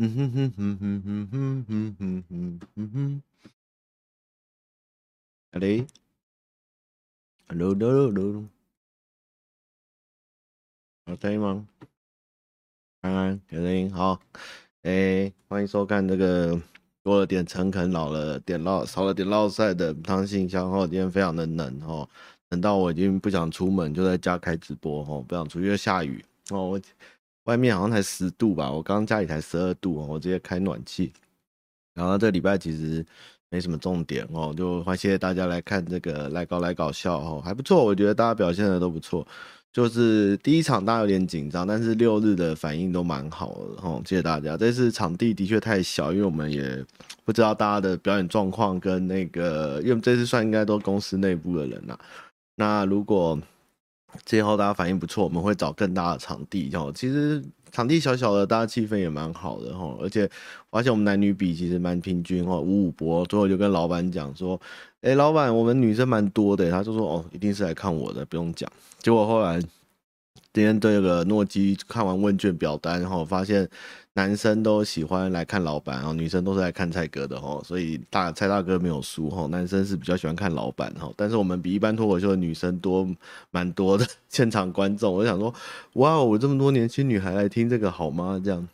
嗯哼哼哼哼哼哼哼哼哼哼哼。Hello，Hello，Hello，Hello。有声音吗？安安，有声音。好，哎，欢迎收看这个多了点诚恳，老了点烙，少了点烙赛的汤信箱。哦，今天非常的冷哦，冷到我已经不想出门，就在家开直播哦，不想出，因为下雨哦。我。外面好像才十度吧，我刚刚家里才十二度哦，我直接开暖气。然后这礼拜其实没什么重点哦，就欢迎大家来看这个来搞来搞笑哦，还不错，我觉得大家表现的都不错。就是第一场大家有点紧张，但是六日的反应都蛮好的哦，谢谢大家。这次场地的确太小，因为我们也不知道大家的表演状况跟那个，因为这次算应该都公司内部的人呐。那如果最后大家反应不错，我们会找更大的场地。哦，其实场地小小的，大家气氛也蛮好的。而且而且我们男女比其实蛮平均。五五波，最后就跟老板讲说：“哎，老板，我们女生蛮多的。”他就说：“哦，一定是来看我的，不用讲。”结果后来。今天这个诺基看完问卷表单，然后发现男生都喜欢来看老板，哦女生都是来看蔡哥的哦，所以大蔡大哥没有输哦，男生是比较喜欢看老板哈，但是我们比一般脱口秀的女生多蛮多的 现场观众，我就想说，哇，我这么多年轻女孩来听这个好吗？这样。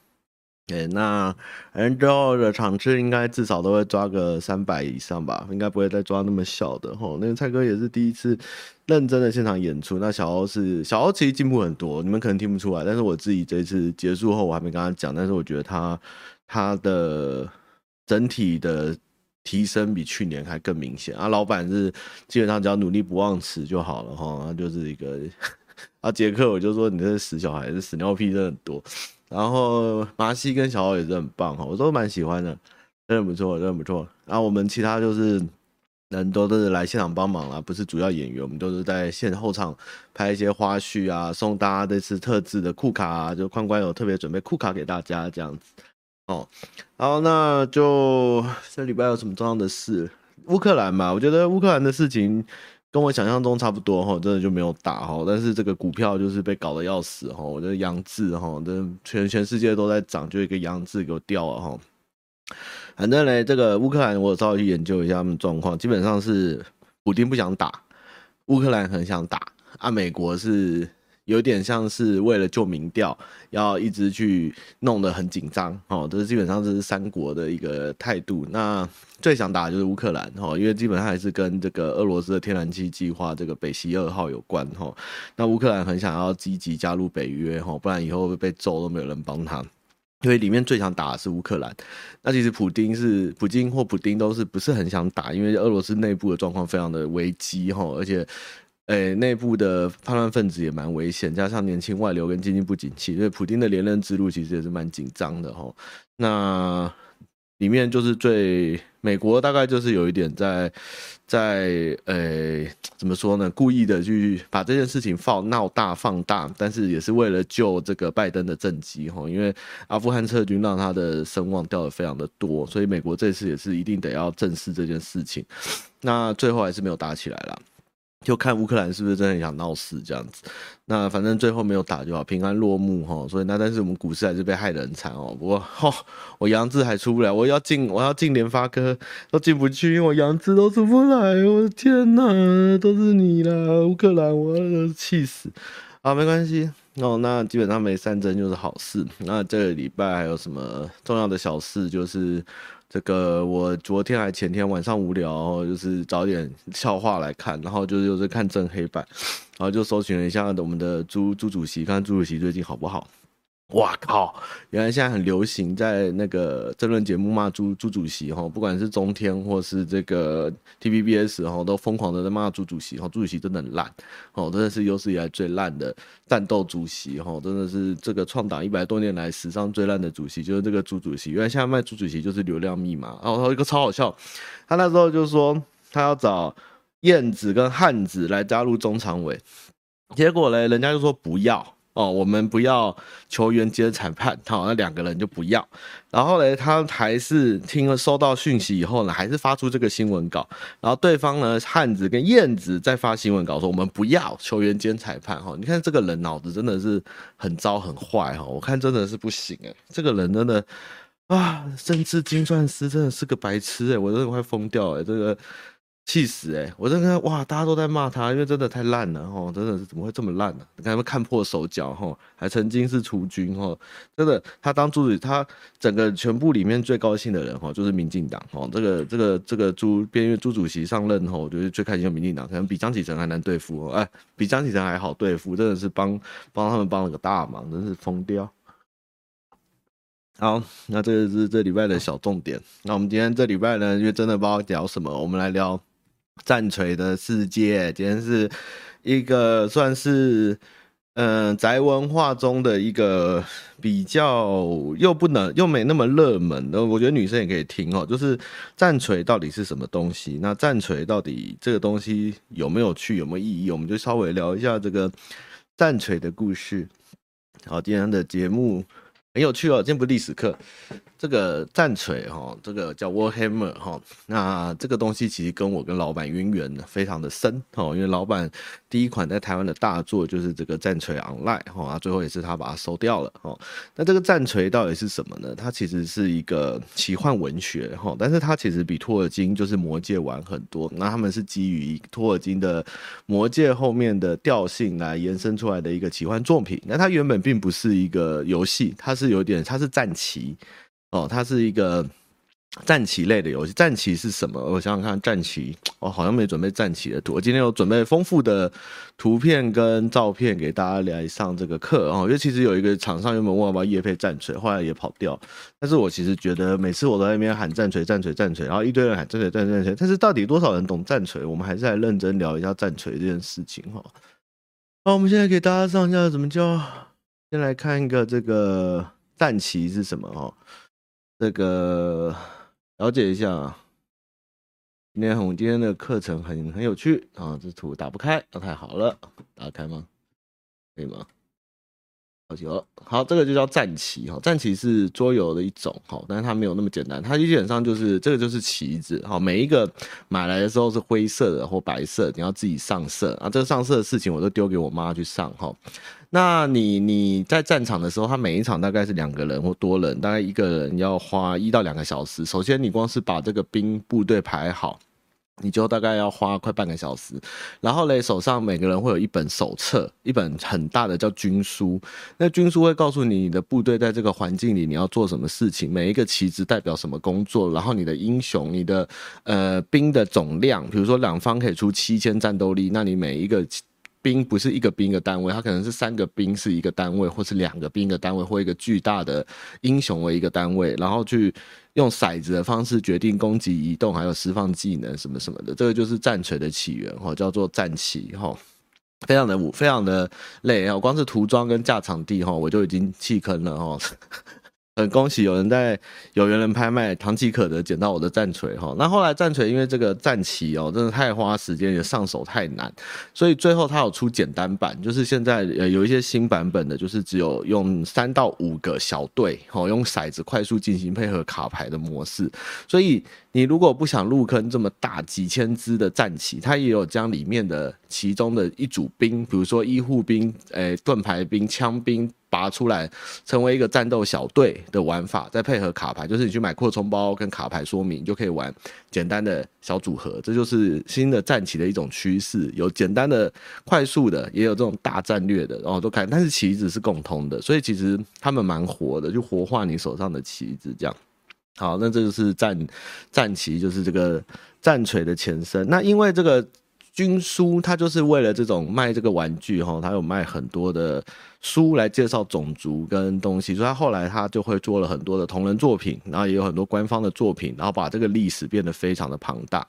哎，那反正之后的场次应该至少都会抓个三百以上吧，应该不会再抓那么小的吼。那个蔡哥也是第一次认真的现场演出，那小欧是小欧其实进步很多，你们可能听不出来，但是我自己这次结束后我还没跟他讲，但是我觉得他他的整体的提升比去年还更明显啊。老板是基本上只要努力不忘词就好了哈，他就是一个 啊杰克，我就说你这是死小孩，这屎尿屁真的很多。然后麻西跟小欧也是很棒哈，我都蛮喜欢的，真的不错，真的不错。然后我们其他就是人都是来现场帮忙啦，不是主要演员，我们都是在现后场拍一些花絮啊，送大家这次特制的酷卡啊，就宽宽有特别准备酷卡给大家这样子哦。好，那就这礼拜有什么重要的事？乌克兰嘛，我觉得乌克兰的事情。跟我想象中差不多哈，真的就没有打哈，但是这个股票就是被搞得要死哈，我觉得杨志哈，这全全世界都在涨，就一个杨志给我掉了哈。反正嘞，这个乌克兰我稍微去研究一下他们状况，基本上是普丁不想打，乌克兰很想打啊，美国是。有点像是为了救民调，要一直去弄得很紧张哦，这基本上这是三国的一个态度。那最想打的就是乌克兰哦，因为基本上还是跟这个俄罗斯的天然气计划这个北溪二号有关哈。那乌克兰很想要积极加入北约哈，不然以后会被揍都没有人帮他。因为里面最想打的是乌克兰。那其实普丁是普京或普丁都是不是很想打，因为俄罗斯内部的状况非常的危机哈，而且。诶，内部的叛乱分子也蛮危险，加上年轻外流跟经济不景气，所以普京的连任之路其实也是蛮紧张的哈。那里面就是最美国大概就是有一点在在诶怎么说呢？故意的去把这件事情放闹大放大，但是也是为了救这个拜登的政绩哈。因为阿富汗撤军让他的声望掉的非常的多，所以美国这次也是一定得要正视这件事情。那最后还是没有打起来啦。就看乌克兰是不是真的想闹事这样子，那反正最后没有打就好，平安落幕哈。所以那但是我们股市还是被害得很惨哦。不过哈，我杨志还出不来，我要进我要进联发科都进不去，因为我杨志都出不来。我的天哪，都是你啦，乌克兰，我气死。好，没关系哦。那基本上没战争就是好事。那这个礼拜还有什么重要的小事？就是。这个我昨天还前天晚上无聊，就是找点笑话来看，然后就是就是看正黑板，然后就搜寻了一下我们的朱朱主席，看朱主席最近好不好。哇靠！原来现在很流行在那个争论节目骂朱朱主席哈，不管是中天或是这个 TVBS 哈，都疯狂的在骂朱主席哈。朱主席真的很烂哦，真的是有史以来最烂的战斗主席哈，真的是这个创党一百多年来史上最烂的主席，就是这个朱主席。原来现在骂朱主席就是流量密码。然后一个超好笑，他那时候就说他要找燕子跟汉子来加入中常委，结果嘞，人家就说不要。哦，我们不要球员兼裁判，好，那两个人就不要。然后呢，他还是听了收到讯息以后呢，还是发出这个新闻稿。然后对方呢，汉子跟燕子再发新闻稿说，我们不要球员兼裁判。哈，你看这个人脑子真的是很糟很坏哈，我看真的是不行诶，这个人真的啊，甚至金钻石真的是个白痴哎、我真的快疯掉哎、这个。气死哎、我真的哇，大家都在骂他，因为真的太烂了哦，真的是怎么会这么烂呢、你看他们看破手脚哈，还曾经是储君哈，真的，他当主席，他整个全部里面最高兴的人哈，就是民进党哈。这个这个这个朱边缘朱主席上任后，我觉得最开心的民进党，可能比张启成还难对付哦，哎，比张启成还好对付，真的是帮帮他们帮了个大忙，真是疯掉。好，那这个是这礼拜的小重点。那我们今天这礼拜呢，因为真的不知道聊什么，我们来聊。战锤的世界，今天是一个算是嗯、宅文化中的一个比较又不能又没那么热门的，我觉得女生也可以听哦。就是战锤到底是什么东西？那战锤到底这个东西有没有趣，有没有意义？我们就稍微聊一下这个战锤的故事。好，今天的节目很有趣哦，今天不历史课。这个战锤哈，这个叫 Warhammer 哈，那这个东西其实跟我跟老板渊源非常的深哈，因为老板第一款在台湾的大作就是这个战锤 Online 哈，最后也是他把它收掉了哈。那这个战锤到底是什么呢？它其实是一个奇幻文学哈，但是它其实比托尔金就是魔戒晚很多。那他们是基于托尔金的魔戒后面的调性来延伸出来的一个奇幻作品。那它原本并不是一个游戏，它是有点，它是战棋。哦，它是一个战棋类的游戏。战棋是什么？我想想看，战棋，我好像没准备战棋的图。我今天有准备丰富的图片跟照片给大家来上这个课哦。因为其实有一个厂商原本问我要不要业配战锤，后来也跑掉。但是我其实觉得每次我都在那边喊战锤、战锤、战锤，然后一堆人喊战锤、战锤、战锤，但是到底多少人懂战锤？我们还是来认真聊一下战锤这件事情哈。好，我们现在给大家上一下怎么叫，先来看一个这个战旗是什么哈。这个了解一下啊，今天我们今天的课程很很有趣啊！这图打不开，那太好了，打开吗？可以吗？好球，好，这个就叫战棋哈，战棋是桌游的一种哈，但是它没有那么简单，它基本上就是这个就是棋子哈，每一个买来的时候是灰色的或白色，你要自己上色啊，这个上色的事情我都丢给我妈去上哈。那你你在战场的时候，他每一场大概是两个人或多人，大概一个人要花一到两个小时。首先，你光是把这个兵部队排好，你就大概要花快半个小时。然后嘞，手上每个人会有一本手册，一本很大的叫军书。那军书会告诉你你的部队在这个环境里你要做什么事情，每一个旗子代表什么工作，然后你的英雄、你的呃兵的总量，比如说两方可以出七千战斗力，那你每一个。兵不是一个兵的单位，它可能是三个兵是一个单位，或是两个兵的单位，或一个巨大的英雄为一个单位，然后去用骰子的方式决定攻击、移动，还有释放技能什么什么的。这个就是战锤的起源哈，叫做战旗哈，非常的非常的累啊，光是涂装跟架场地哈，我就已经弃坑了哈。很恭喜有人在有缘人拍卖唐吉可德捡到我的战锤哈，那后来战锤因为这个战旗哦，真的太花时间，也上手太难，所以最后他有出简单版，就是现在呃有一些新版本的，就是只有用三到五个小队哦，用骰子快速进行配合卡牌的模式，所以你如果不想入坑这么大几千支的战旗，它也有将里面的其中的一组兵，比如说医护兵、诶盾牌兵、枪兵。拔出来成为一个战斗小队的玩法，再配合卡牌，就是你去买扩充包跟卡牌说明，就可以玩简单的小组合。这就是新的战棋的一种趋势，有简单的、快速的，也有这种大战略的，然后都看。但是棋子是共通的，所以其实他们蛮活的，就活化你手上的棋子这样。好，那这就是战战棋，就是这个战锤的前身。那因为这个。军书，它就是为了这种卖这个玩具哈，它有卖很多的书来介绍种族跟东西，所以它后来它就会做了很多的同人作品，然后也有很多官方的作品，然后把这个历史变得非常的庞大。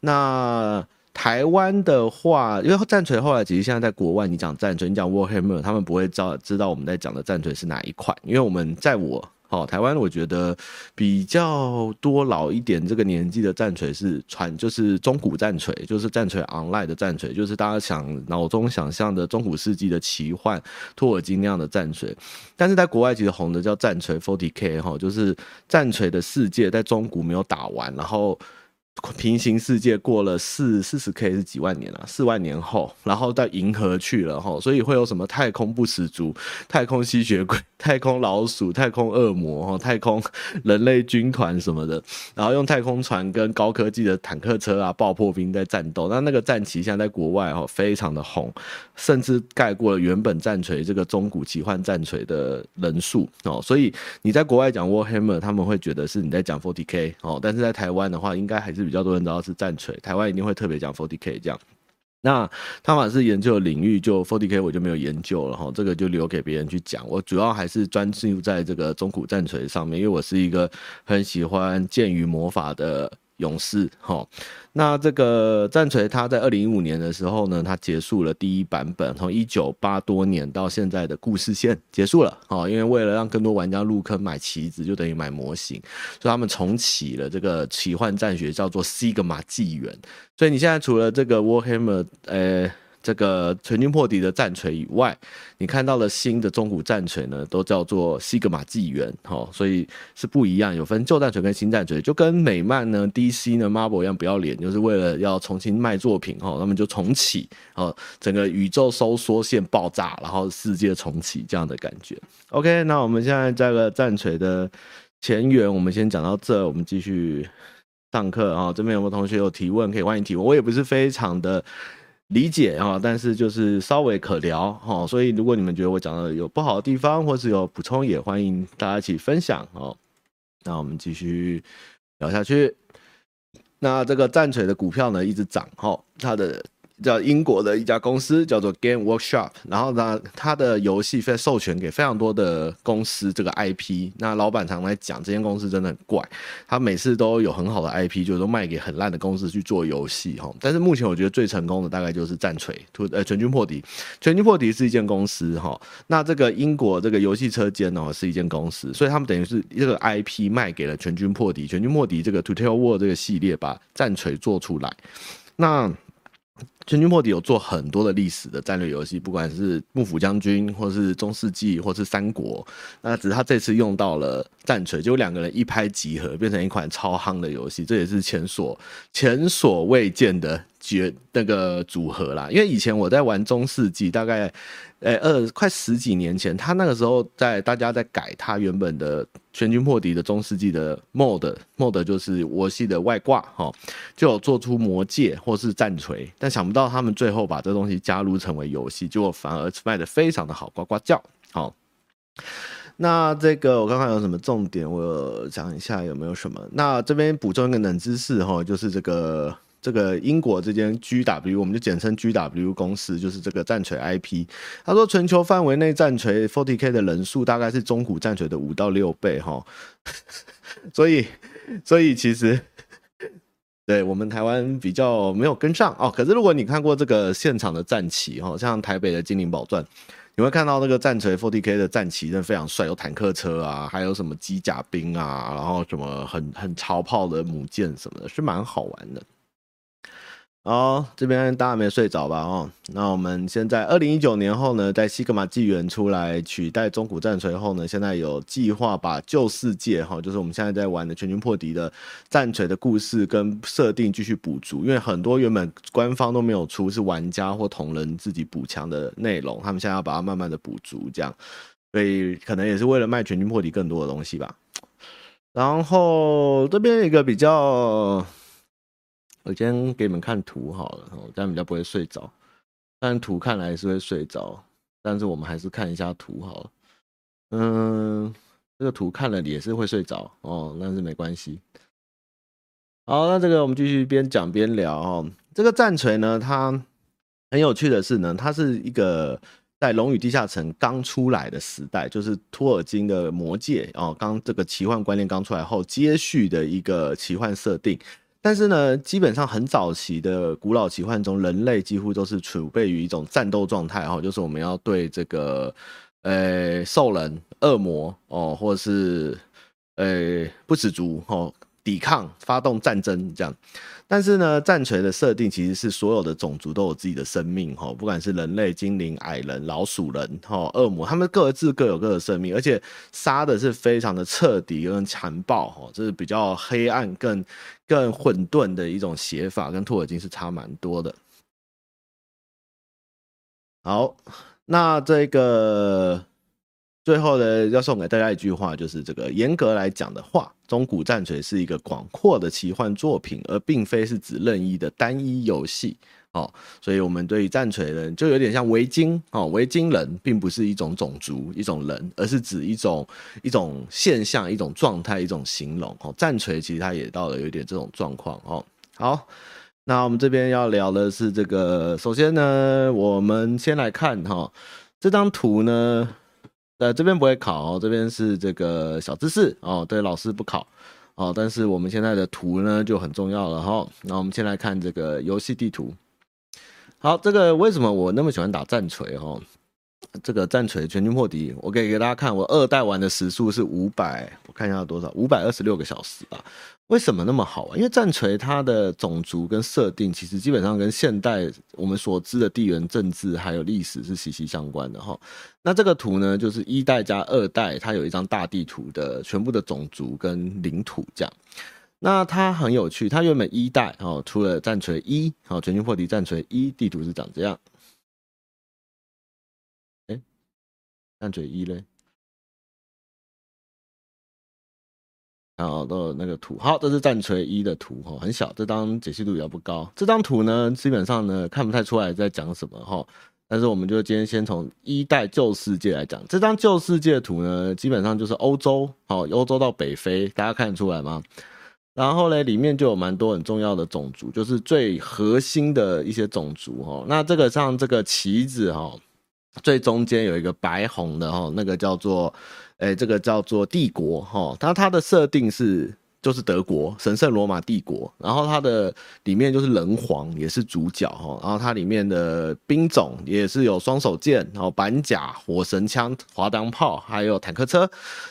那台湾的话，因为战锤后来其实现在在国外，你讲战锤，你讲 Warhammer，他们不会知道知道我们在讲的战锤是哪一款，因为我们在我。好，台湾我觉得比较多老一点这个年纪的战锤是传，就是中古战锤，就是战锤 Online 的战锤，就是大家想脑中想象的中古世纪的奇幻托尔金那样的战锤。但是在国外其实红的叫战锤 Forty K，哈，就是战锤的世界在中古没有打完，然后平行世界过了四四十 K 是几万年了，四万年后，然后到银河去了哈，所以会有什么太空不死族、太空吸血鬼、太空老鼠、太空恶魔哈、太空人类军团什么的，然后用太空船跟高科技的坦克车啊、爆破兵在战斗。那那个战旗现在在国外哈非常的红，甚至盖过了原本战锤这个中古奇幻战锤的人数哦。所以你在国外讲 Warhammer，他们会觉得是你在讲 40K 哦，但是在台湾的话，应该还是。比较多人知道是战锤，台湾一定会特别讲 Forty K 这样。那汤马斯研究的领域就 Forty K 我就没有研究了哈，这个就留给别人去讲。我主要还是专注在这个中古战锤上面，因为我是一个很喜欢剑与魔法的。勇士，哈，那这个战锤，它在二零一五年的时候呢，它结束了第一版本，从一九八多年到现在的故事线结束了，哦，因为为了让更多玩家入坑买棋子，就等于买模型，所以他们重启了这个奇幻战学，叫做西格玛纪元。所以你现在除了这个 Warhammer，呃。这个全军破敌的战锤以外，你看到了新的中古战锤呢，都叫做西格玛纪元，哈，所以是不一样，有分旧战锤跟新战锤，就跟美漫呢、DC 呢、Marvel 一样，不要脸，就是为了要重新卖作品，哈，他们就重启，哦，整个宇宙收缩线爆炸，然后世界重启这样的感觉。OK，那我们现在这个战锤的前缘，我们先讲到这，我们继续上课啊。这边有没有同学有提问？可以欢迎提问，我也不是非常的。理解啊，但是就是稍微可聊哈，所以如果你们觉得我讲的有不好的地方，或是有补充，也欢迎大家一起分享哦。那我们继续聊下去。那这个战锤的股票呢，一直涨哈，它的。叫英国的一家公司叫做 Game Workshop，然后呢，他的游戏非授权给非常多的公司这个 IP。那老板常来讲，这间公司真的很怪，他每次都有很好的 IP，就是都卖给很烂的公司去做游戏哈。但是目前我觉得最成功的大概就是战锤，呃，全军破敌。全军破敌是一间公司哈，那这个英国这个游戏车间呢是一间公司，所以他们等于是这个 IP 卖给了全军破敌，全军破敌这个 To Tell War 这个系列把战锤做出来，那。全军破敌有做很多的历史的战略游戏，不管是幕府将军，或是中世纪，或是三国，那只是他这次用到了战锤，就两个人一拍即合，变成一款超夯的游戏，这也是前所前所未见的绝那个组合啦。因为以前我在玩中世纪，大概。哎，二快十几年前，他那个时候在大家在改他原本的全军破敌的中世纪的 mod，mod 就是游戏的外挂哈，就有做出魔戒或是战锤，但想不到他们最后把这东西加入成为游戏，结果反而卖得非常的好，呱呱叫。好，那这个我刚刚有什么重点，我讲一下有没有什么？那这边补充一个冷知识哈，就是这个。这个英国这间 GW，我们就简称 GW 公司，就是这个战锤 IP。他说，全球范围内战锤 40K 的人数大概是中古战锤的五到六倍，哈。所以，所以其实，对我们台湾比较没有跟上哦。可是，如果你看过这个现场的战旗，哈，像台北的精灵宝钻，你会看到那个战锤 40K 的战旗真的非常帅，有坦克车啊，还有什么机甲兵啊，然后什么很很潮炮的母舰什么的，是蛮好玩的。好，这边大家没睡着吧？哦，那我们现在二零一九年后呢，在西格玛纪元出来取代中古战锤后呢，现在有计划把旧世界哈，就是我们现在在玩的全军破敌的战锤的故事跟设定继续补足，因为很多原本官方都没有出，是玩家或同人自己补强的内容，他们现在要把它慢慢的补足，这样，所以可能也是为了卖全军破敌更多的东西吧。然后这边一个比较。我先给你们看图好了，这样比较不会睡着。但图看来是会睡着，但是我们还是看一下图好了。嗯，这个图看了也是会睡着哦，但是没关系。好，那这个我们继续边讲边聊哦。这个战锤呢，它很有趣的是呢，它是一个在《龙与地下城》刚出来的时代，就是托尔金的魔戒哦，刚这个奇幻观念刚出来后接续的一个奇幻设定。但是呢，基本上很早期的古老奇幻中，人类几乎都是储备于一种战斗状态哈，就是我们要对这个呃兽人、恶魔哦，或者是呃不死族哦，抵抗、发动战争这样。但是呢，战锤的设定其实是所有的种族都有自己的生命哈，不管是人类、精灵、矮人、老鼠人哈、恶魔，他们各自各有各的生命，而且杀的是非常的彻底跟残暴哈，这是比较黑暗、更更混沌的一种写法，跟托尔金是差蛮多的。好，那这个。最后呢，要送给大家一句话，就是这个严格来讲的话，中古战锤是一个广阔的奇幻作品，而并非是指任意的单一游戏哦。所以，我们对于战锤呢，就有点像维京哦，维京人并不是一种种族、一种人，而是指一种一种现象、一种状态、一种形容哦。战锤其实它也到了有点这种状况哦。好，那我们这边要聊的是这个，首先呢，我们先来看哈这张图呢。呃，这边不会考哦，这边是这个小知识哦，对，老师不考哦。但是我们现在的图呢就很重要了哈。那我们先来看这个游戏地图。好，这个为什么我那么喜欢打战锤哈？这个战锤全军破敌，我可以给大家看，我二代玩的时速是五百，我看一下多少，五百二十六个小时啊。为什么那么好玩？因为战锤它的种族跟设定，其实基本上跟现代我们所知的地缘政治还有历史是息息相关的哈。那这个图呢，就是一代加二代，它有一张大地图的全部的种族跟领土这样。那它很有趣，它原本一代哦，除了战锤一，好，全军破敌战锤一地图是长这样。哎，战锤一嘞？然后都有那个图，好，这是战锤一的图哈，很小，这张解析度比较不高。这张图呢，基本上呢看不太出来在讲什么哈。但是我们就今天先从一代旧世界来讲，这张旧世界图呢，基本上就是欧洲，好，欧洲到北非，大家看得出来吗？然后呢，里面就有蛮多很重要的种族，就是最核心的一些种族哈。那这个像这个旗子哈，最中间有一个白红的哈，那个叫做。哎，这个叫做帝国哈，它它的设定是。就是德国神圣罗马帝国，然后它的里面就是人皇也是主角哈，然后它里面的兵种也是有双手剑，然后板甲、火神枪、滑膛炮，还有坦克车。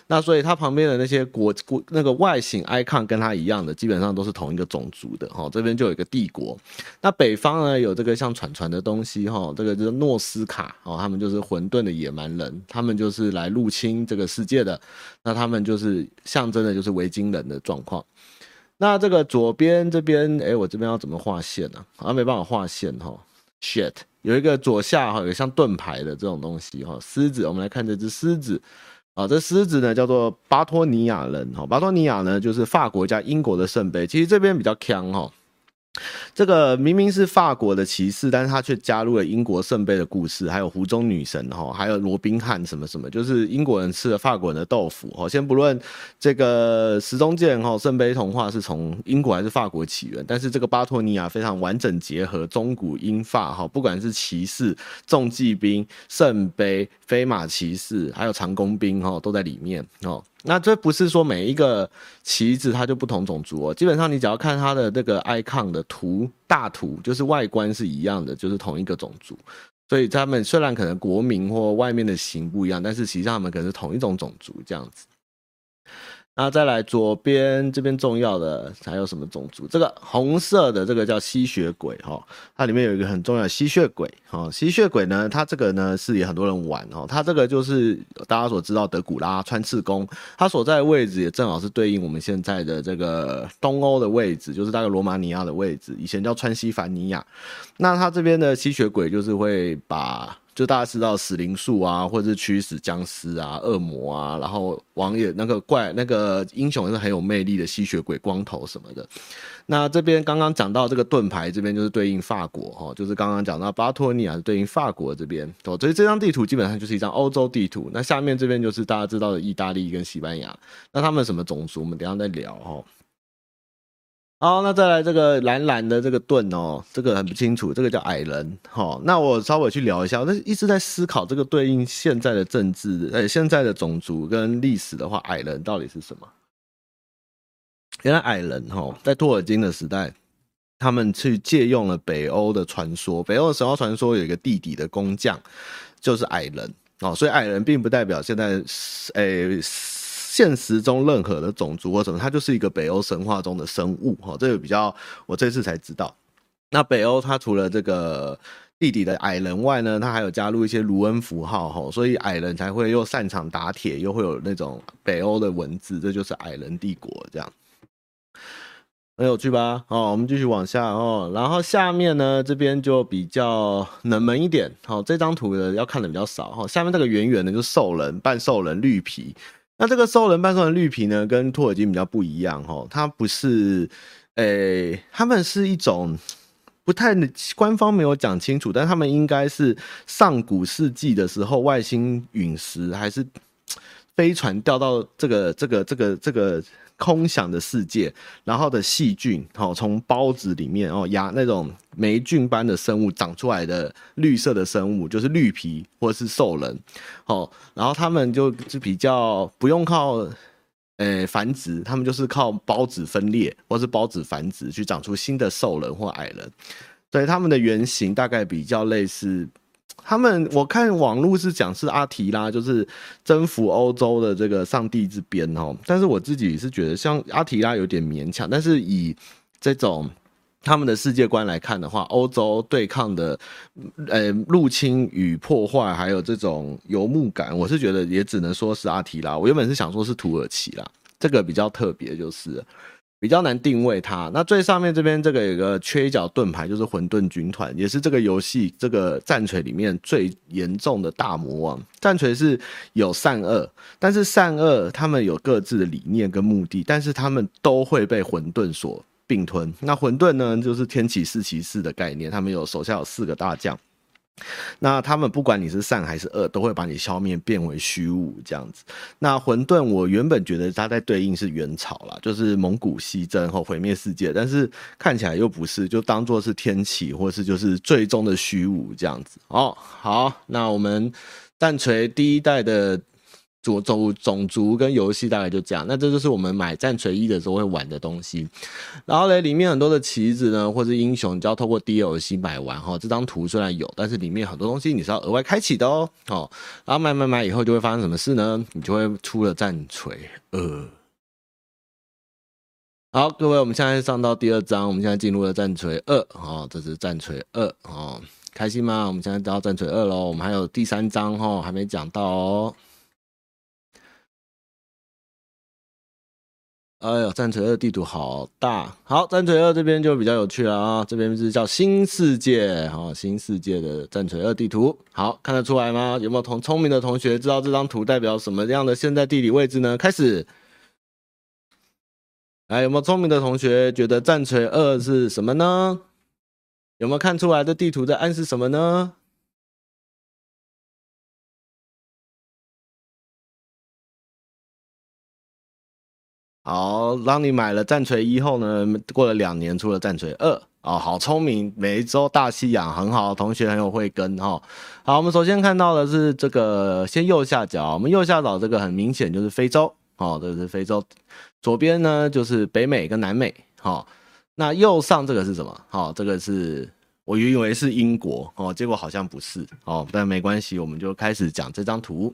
那所以它旁边的那些国国那个外形 icon 跟它一样的，基本上都是同一个种族的哈。这边就有一个帝国。那北方呢有这个像船船的东西哈，这个就是诺斯卡哦，他们就是混沌的野蛮人，他们就是来入侵这个世界的。那他们就是象征的就是维京人的状况。那这个左边这边，哎，我这边要怎么画线呢？好像没办法画线哈。Shit，有一个左下哈，有像盾牌的这种东西哈。狮子，我们来看这只狮子啊，这狮子呢叫做巴托尼亚人哈。巴托尼亚呢就是法国加英国的圣杯，其实这边比较强哈。这个明明是法国的骑士，但是他却加入了英国圣杯的故事，还有湖中女神哈，还有罗宾汉什么什么，就是英国人吃了法国人的豆腐哈。先不论这个石中剑哈，圣杯童话是从英国还是法国起源，但是这个巴托尼亚非常完整结合中古英法哈，不管是骑士、重骑兵、圣杯、飞马骑士，还有长弓兵哈，都在里面哦。那这不是说每一个旗子它就不同种族哦，基本上你只要看它的这个 icon 的图大图，就是外观是一样的，就是同一个种族。所以他们虽然可能国民或外面的形不一样，但是实际上他们可能是同一种种族这样子。那再来左边这边重要的还有什么种族？这个红色的这个叫吸血鬼哈，它里面有一个很重要的吸血鬼哈。吸血鬼呢，它这个呢是也很多人玩哦。它这个就是大家所知道德古拉穿刺弓，它所在的位置也正好是对应我们现在的这个东欧的位置，就是大概罗马尼亚的位置，以前叫川西凡尼亚。那它这边的吸血鬼就是会把。就大家知道死灵术啊，或者是驱使僵尸啊、恶魔啊，然后王爷那个怪那个英雄是很有魅力的吸血鬼，光头什么的。那这边刚刚讲到这个盾牌，这边就是对应法国哈，就是刚刚讲到巴托尼亚是对应法国这边哦，所以这张地图基本上就是一张欧洲地图。那下面这边就是大家知道的意大利跟西班牙，那他们什么种族，我们等下再聊哈。好，那再来这个蓝蓝的这个盾哦，这个很不清楚，这个叫矮人。好，那我稍微去聊一下，我一直在思考这个对应现在的政治，呃，现在的种族跟历史的话，矮人到底是什么？原来矮人哈，在托尔金的时代，他们去借用了北欧的传说，北欧的神话传说有一个地底的工匠，就是矮人哦，所以矮人并不代表现在，诶。现实中任何的种族或什么，它就是一个北欧神话中的生物哈。这个比较，我这次才知道。那北欧它除了这个地底的矮人外呢，它还有加入一些卢恩符号哈，所以矮人才会又擅长打铁，又会有那种北欧的文字，这就是矮人帝国这样。很有趣吧？哦，我们继续往下哦。然后下面呢，这边就比较冷门一点。好，这张图呢要看的比较少哈。下面这个圆圆的，就是兽人，半兽人绿皮。那这个兽人半兽人绿皮呢，跟托尔金比较不一样哦。它不是，诶、他们是一种不太官方没有讲清楚，但他们应该是上古世纪的时候，外星陨石还是 飞船掉到这个这个这个这个。空想的世界，然后的细菌，好，从孢子里面哦，牙那种霉菌般的生物长出来的绿色的生物，就是绿皮或者是兽人，好，然后他们就是比较不用靠，呃，繁殖，他们就是靠孢子分裂或是孢子繁殖去长出新的兽人或矮人，所以他们的原型大概比较类似。他们我看网络是讲是阿提拉，就是征服欧洲的这个上帝之鞭哦。但是我自己是觉得像阿提拉有点勉强。但是以这种他们的世界观来看的话，欧洲对抗的呃入侵与破坏，还有这种游牧感，我是觉得也只能说是阿提拉。我原本是想说是土耳其啦，这个比较特别就是。比较难定位它。那最上面这边这个有个缺角盾牌，就是混沌军团，也是这个游戏这个战锤里面最严重的大魔王。战锤是有善恶，但是善恶他们有各自的理念跟目的，但是他们都会被混沌所并吞。那混沌呢，就是天启四骑士的概念，他们有手下有四个大将。那他们不管你是善还是恶，都会把你消灭，变为虚无这样子。那混沌，我原本觉得它在对应是元朝啦，就是蒙古西征后毁灭世界，但是看起来又不是，就当做是天启，或是就是最终的虚无这样子。哦，好，那我们蛋锤第一代的。种种种族跟游戏大概就这样，那这就是我们买战锤一的时候会玩的东西。然后呢，里面很多的棋子呢，或是英雄，你就要透过 DLC 买完哈。这张图虽然有，但是里面很多东西你是要额外开启的哦。好，然后买买买以后就会发生什么事呢？你就会出了战锤二。好，各位，我们现在上到第二章，我们现在进入了战锤二。哦，这是战锤二。哦，开心吗？我们现在到战锤二喽。我们还有第三章哈，还没讲到哦。哎呦，战锤二地图好大！好，战锤二这边就比较有趣了啊，这边是叫新世界，好，新世界的战锤二地图，好，看得出来吗？有没有同聪明的同学知道这张图代表什么样的现在地理位置呢？开始，来，有没有聪明的同学觉得战锤二是什么呢？有没有看出来的地图在暗示什么呢？好，当你买了战锤一后呢，过了两年出了战锤二哦，好聪明，每一周大西洋很好，同学很有慧根哈。好，我们首先看到的是这个，先右下角，我们右下角这个很明显就是非洲哦，这是非洲，左边呢就是北美跟南美，好，那右上这个是什么？好，这个是我以为是英国哦，结果好像不是哦，但没关系，我们就开始讲这张图。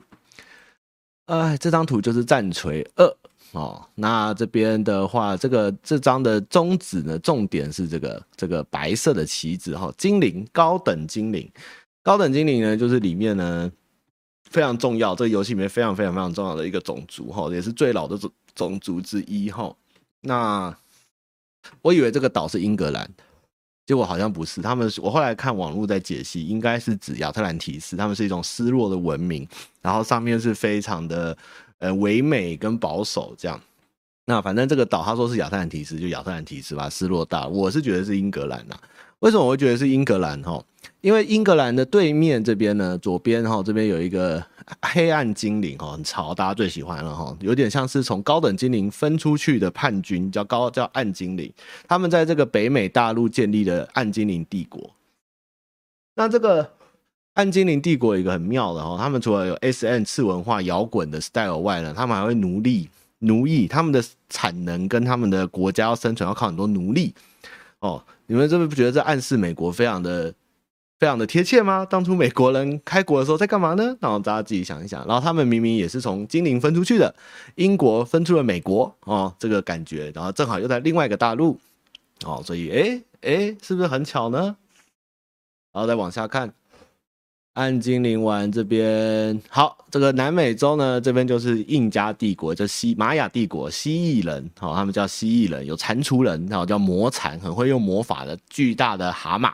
哎，这张图就是战锤二。哦，那这边的话，这个这张的宗旨呢，重点是这个这个白色的旗子哈，精灵高等精灵，高等精灵呢，就是里面呢非常重要，这个游戏里面非常非常非常重要的一个种族哈，也是最老的种种族之一哈。那我以为这个岛是英格兰，结果好像不是，他们我后来看网络在解析，应该是指亚特兰提斯，他们是一种失落的文明，然后上面是非常的。呃，唯美跟保守这样，那反正这个岛他说是亚特兰提斯，就亚特兰提斯吧，失落大。我是觉得是英格兰呐，为什么我会觉得是英格兰哈？因为英格兰的对面这边呢，左边哈这边有一个黑暗精灵哈，很潮，大家最喜欢了哈，有点像是从高等精灵分出去的叛军，叫高叫暗精灵，他们在这个北美大陆建立了暗精灵帝国。那这个。暗精灵帝国有一个很妙的哈，他们除了有 S N 次文化摇滚的 style 外呢，他们还会奴隶奴役，他们的产能跟他们的国家要生存要靠很多奴隶哦。你们是不觉得这暗示美国非常的非常的贴切吗？当初美国人开国的时候在干嘛呢？然后大家自己想一想。然后他们明明也是从精灵分出去的，英国分出了美国哦，这个感觉，然后正好又在另外一个大陆哦，所以哎哎，是不是很巧呢？然后再往下看。暗精灵丸这边好，这个南美洲呢，这边就是印加帝国，就西玛雅帝国，蜥蜴人，好，他们叫蜥蜴人，有蟾蜍人，然后叫魔蟾，很会用魔法的巨大的蛤蟆，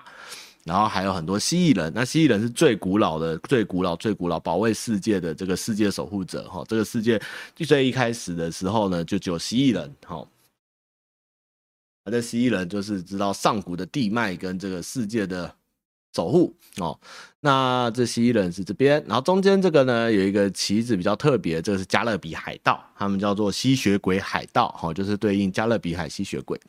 然后还有很多蜥蜴人，那蜥蜴人是最古老的、最古老、最古老保卫世界的这个世界守护者，哈，这个世界最一开始的时候呢，就只有蜥蜴人，好，而这蜥蜴人就是知道上古的地脉跟这个世界的。守护哦，那这蜥蜴人是这边，然后中间这个呢，有一个旗子比较特别，这个是加勒比海盗，他们叫做吸血鬼海盗，哈，就是对应加勒比海吸血鬼。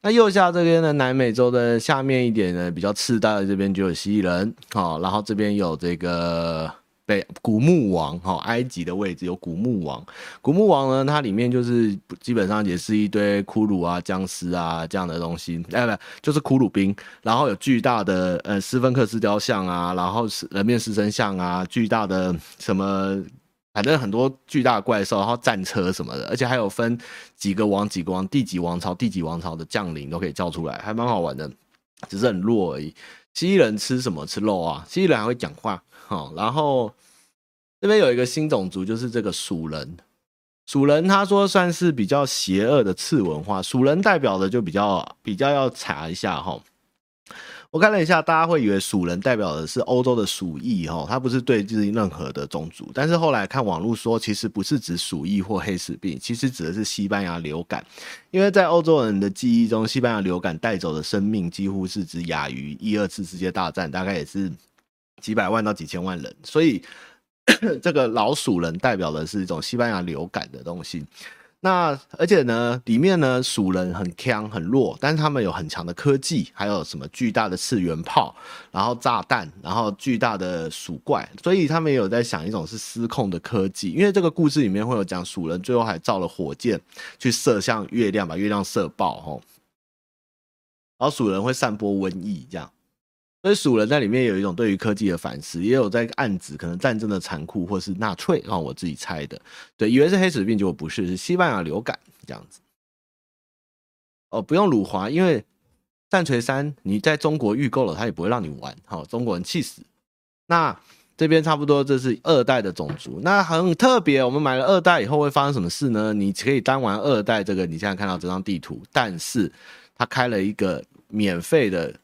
那右下这边呢，南美洲的下面一点呢，比较次大的这边就有蜥蜴人，好，然后这边有这个。被古墓王哈，埃及的位置有古墓王。古墓王呢，它里面就是基本上也是一堆骷髅啊、僵尸啊这样的东西，哎不，就是骷髅兵。然后有巨大的呃斯芬克斯雕像啊，然后是人面狮身像啊，巨大的什么，反正很多巨大的怪兽，然后战车什么的，而且还有分几个王、几个王、第几王朝、第几王朝的将领都可以叫出来，还蛮好玩的，只是很弱而已。蜥蜴人吃什么？吃肉啊！蜥蜴人还会讲话。好，然后这边有一个新种族，就是这个鼠人。鼠人他说算是比较邪恶的次文化，鼠人代表的就比较比较要查一下哈。我看了一下，大家会以为鼠人代表的是欧洲的鼠疫哈，它不是对应任何的种族。但是后来看网络说，其实不是指鼠疫或黑死病，其实指的是西班牙流感。因为在欧洲人的记忆中，西班牙流感带走的生命几乎是只亚于一二次世界大战，大概也是。几百万到几千万人，所以 这个老鼠人代表的是一种西班牙流感的东西。那而且呢，里面呢鼠人很强很弱，但是他们有很强的科技，还有什么巨大的次元炮，然后炸弹，然后巨大的鼠怪，所以他们也有在想一种是失控的科技。因为这个故事里面会有讲鼠人最后还造了火箭去射向月亮，把月亮射爆吼，然后鼠人会散播瘟疫这样。所以鼠人在里面有一种对于科技的反思，也有在暗指可能战争的残酷，或是纳粹，让我自己猜的。对，以为是黑死病，结果不是，是西班牙流感这样子。哦，不用辱华，因为战锤三你在中国预购了，他也不会让你玩，好，中国人气死。那这边差不多这是二代的种族，那很特别。我们买了二代以后会发生什么事呢？你可以单玩二代这个，你现在看到这张地图，但是他开了一个免费的。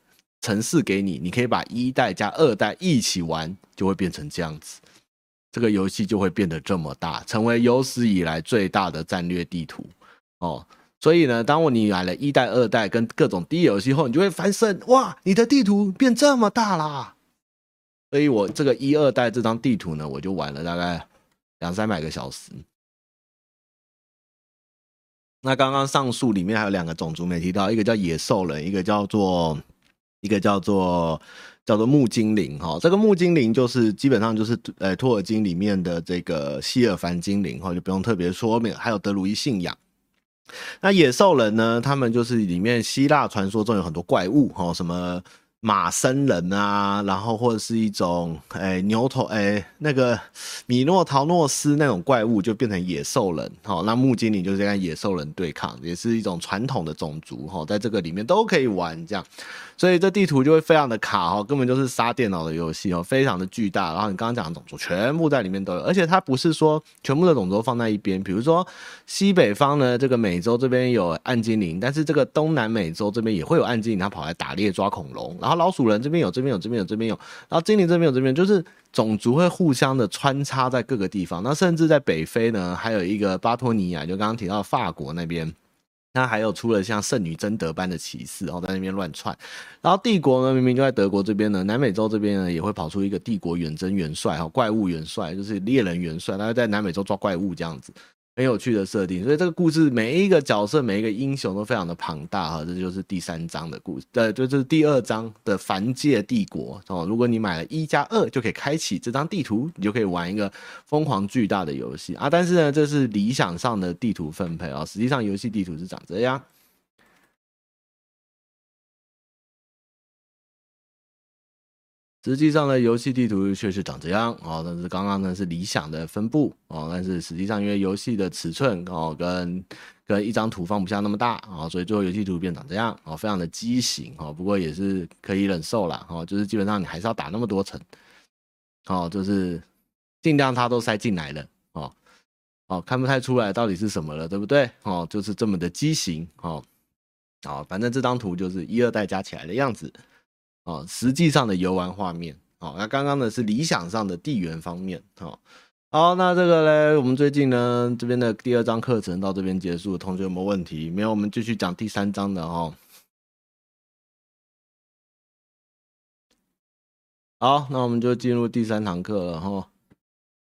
城市给你，你可以把一代加二代一起玩，就会变成这样子，这个游戏就会变得这么大，成为有史以来最大的战略地图哦。所以呢，当我你买了一代、二代跟各种低游戏后，你就会翻身，哇，你的地图变这么大啦！所以我这个一二代这张地图呢，我就玩了大概两三百个小时。那刚刚上述里面还有两个种族没提到，一个叫野兽人，一个叫做。一个叫做叫做木精灵哈，这个木精灵就是基本上就是呃托尔金里面的这个希尔凡精灵哈，就不用特别说明。还有德鲁伊信仰。那野兽人呢，他们就是里面希腊传说中有很多怪物哈，什么马僧人啊，然后或者是一种哎牛头哎那个米诺陶诺斯那种怪物，就变成野兽人哈。那木精灵就是跟野兽人对抗，也是一种传统的种族哈，在这个里面都可以玩这样。所以这地图就会非常的卡哈，根本就是杀电脑的游戏哦，非常的巨大。然后你刚刚讲的种族全部在里面都有，而且它不是说全部的种族放在一边。比如说西北方呢，这个美洲这边有暗精灵，但是这个东南美洲这边也会有暗精灵，它跑来打猎抓恐龙。然后老鼠人这边有，这边有，这边有，这边有。然后精灵这边有，这边就是种族会互相的穿插在各个地方。那甚至在北非呢，还有一个巴托尼亚，就刚刚提到法国那边。那还有出了像圣女贞德般的骑士，然后在那边乱窜，然后帝国呢，明明就在德国这边呢，南美洲这边呢也会跑出一个帝国远征元帅哈，怪物元帅就是猎人元帅，他会在南美洲抓怪物这样子。很有趣的设定，所以这个故事每一个角色、每一个英雄都非常的庞大哈，这就是第三章的故事，对，就是第二章的凡界帝国哦。如果你买了一加二，就可以开启这张地图，你就可以玩一个疯狂巨大的游戏啊。但是呢，这是理想上的地图分配啊，实际上游戏地图是长这样。实际上呢，游戏地图确实长这样哦，但是刚刚呢是理想的分布哦，但是实际上因为游戏的尺寸哦跟跟一张图放不下那么大啊，所以最后游戏图变长这样哦，非常的畸形哦，不过也是可以忍受啦哦，就是基本上你还是要打那么多层哦，就是尽量它都塞进来了哦哦，看不太出来到底是什么了，对不对哦？就是这么的畸形哦，哦，反正这张图就是一二代加起来的样子。哦，实际上的游玩画面，哦，那刚刚的是理想上的地缘方面，哦，好，那这个嘞，我们最近呢这边的第二章课程到这边结束，同学有没有问题？没有，我们继续讲第三章的哦。好，那我们就进入第三堂课了哈。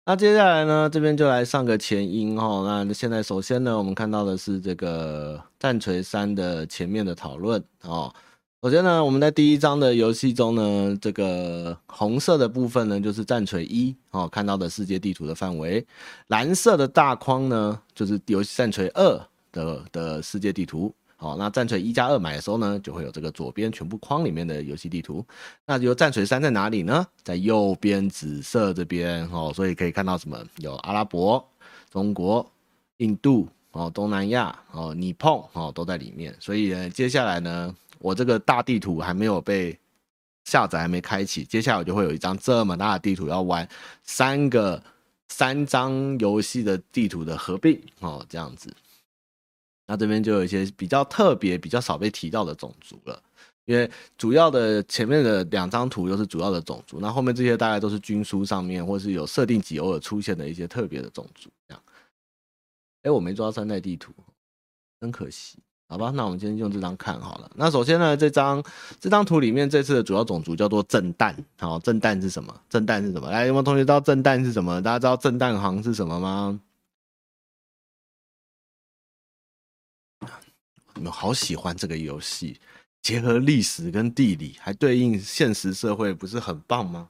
那接下来呢，这边就来上个前因哈。那现在首先呢，我们看到的是这个战锤三的前面的讨论哦。首先呢，我们在第一章的游戏中呢，这个红色的部分呢，就是战锤一哦，看到的世界地图的范围；蓝色的大框呢，就是游戏战锤二的的世界地图。好，那战锤一加二买的时候呢，就会有这个左边全部框里面的游戏地图。那由战锤三在哪里呢？在右边紫色这边哦，所以可以看到什么？有阿拉伯、中国、印度哦、东南亚哦、尼碰哦都在里面。所以呢，接下来呢。我这个大地图还没有被下载，还没开启。接下来我就会有一张这么大的地图要玩三个三张游戏的地图的合并哦，这样子。那这边就有一些比较特别、比较少被提到的种族了，因为主要的前面的两张图都是主要的种族，那后面这些大概都是军书上面或是有设定集偶尔出现的一些特别的种族。这样，哎，我没抓三代地图，真可惜。好吧，那我们今天用这张看好了。那首先呢，这张这张图里面这次的主要种族叫做震旦。好，震旦是什么？震旦是什么？来，有没有同学知道震旦是什么？大家知道震旦行是什么吗？你们好喜欢这个游戏，结合历史跟地理，还对应现实社会，不是很棒吗？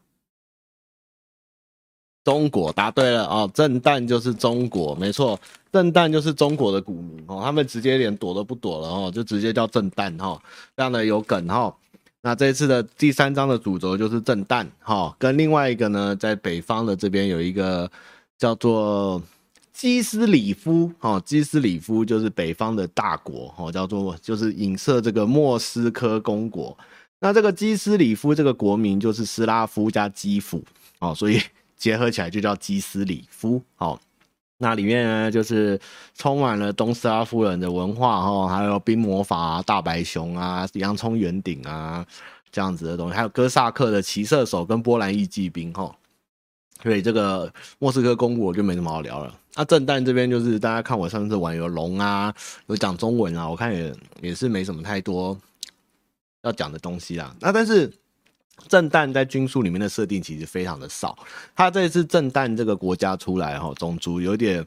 中国答对了哦，震旦就是中国，没错，震旦就是中国的古名哦，他们直接连躲都不躲了哦，就直接叫震旦哈，非常的有梗哈。那这一次的第三章的主轴就是震旦哈，跟另外一个呢，在北方的这边有一个叫做基斯里夫哦，基斯里夫就是北方的大国哦，叫做就是影射这个莫斯科公国。那这个基斯里夫这个国名就是斯拉夫加基辅哦，所以。结合起来就叫基斯里夫，好，那里面呢就是充满了东斯拉夫人的文化哈，还有冰魔法啊、大白熊啊、洋葱圆顶啊这样子的东西，还有哥萨克的骑射手跟波兰翼骑兵哈，所以这个莫斯科公国就没什么好聊了。那震旦这边就是大家看我上次玩有龙啊，有讲中文啊，我看也也是没什么太多要讲的东西啦。那但是。震旦在军书里面的设定其实非常的少，他这次震旦这个国家出来哈，种族有点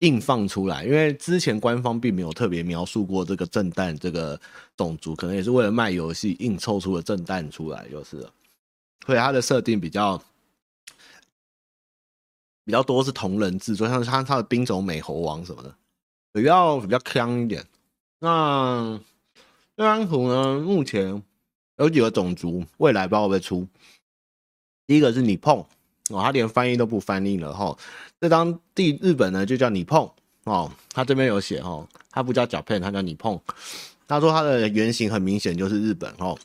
硬放出来，因为之前官方并没有特别描述过这个震旦这个种族，可能也是为了卖游戏硬凑出了震旦出来就是了，所以他的设定比较比较多是同人制作像他他的兵种美猴王什么的，比较比较强一点。那这张图呢，目前。有几个种族，未来不知道会不会出。第一个是你碰哦，他连翻译都不翻译了哈。这张地日本呢就叫你碰哦，他这边有写哈，他不叫 Japan，他叫你碰。他说他的原型很明显就是日本哦。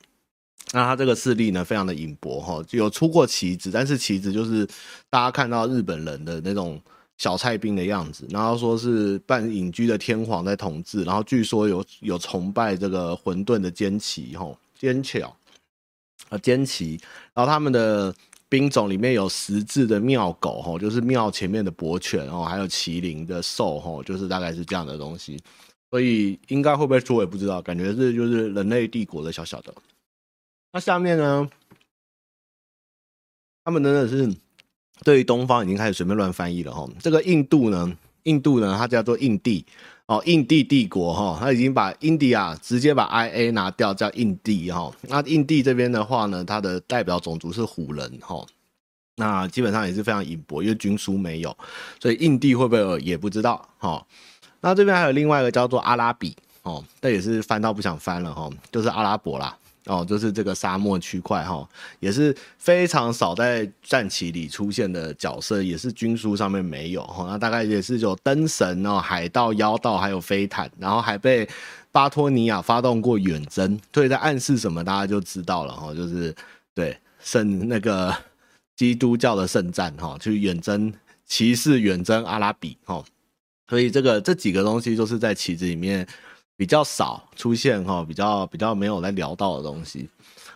那他这个势力呢非常的隐薄哈，就有出过旗子，但是旗子就是大家看到日本人的那种小菜兵的样子，然后说是半隐居的天皇在统治，然后据说有有崇拜这个混沌的坚旗哈。坚巧啊，坚奇，然后他们的兵种里面有十字的庙狗吼，就是庙前面的伯犬哦，还有麒麟的兽吼，就是大概是这样的东西，所以应该会不会出我也不知道，感觉是就是人类帝国的小小的。那下面呢，他们真的是对于东方已经开始随便乱翻译了哈，这个印度呢，印度呢，它叫做印地。哦，印地帝国哈，他已经把印度啊直接把 I A 拿掉，叫印第哈。那印地这边的话呢，它的代表种族是虎人哈。那基本上也是非常隐薄，因为军书没有，所以印地会不会也不知道哈。那这边还有另外一个叫做阿拉比哦，这也是翻到不想翻了哈，就是阿拉伯啦。哦，就是这个沙漠区块哈，也是非常少在战棋里出现的角色，也是军书上面没有哈。那大概也是有灯神哦、海盗、妖道，还有飞毯，然后还被巴托尼亚发动过远征，所以在暗示什么，大家就知道了哈。就是对圣那个基督教的圣战哈，去远征骑士远征阿拉比哈。所以这个这几个东西都是在棋子里面。比较少出现哈，比较比较没有来聊到的东西。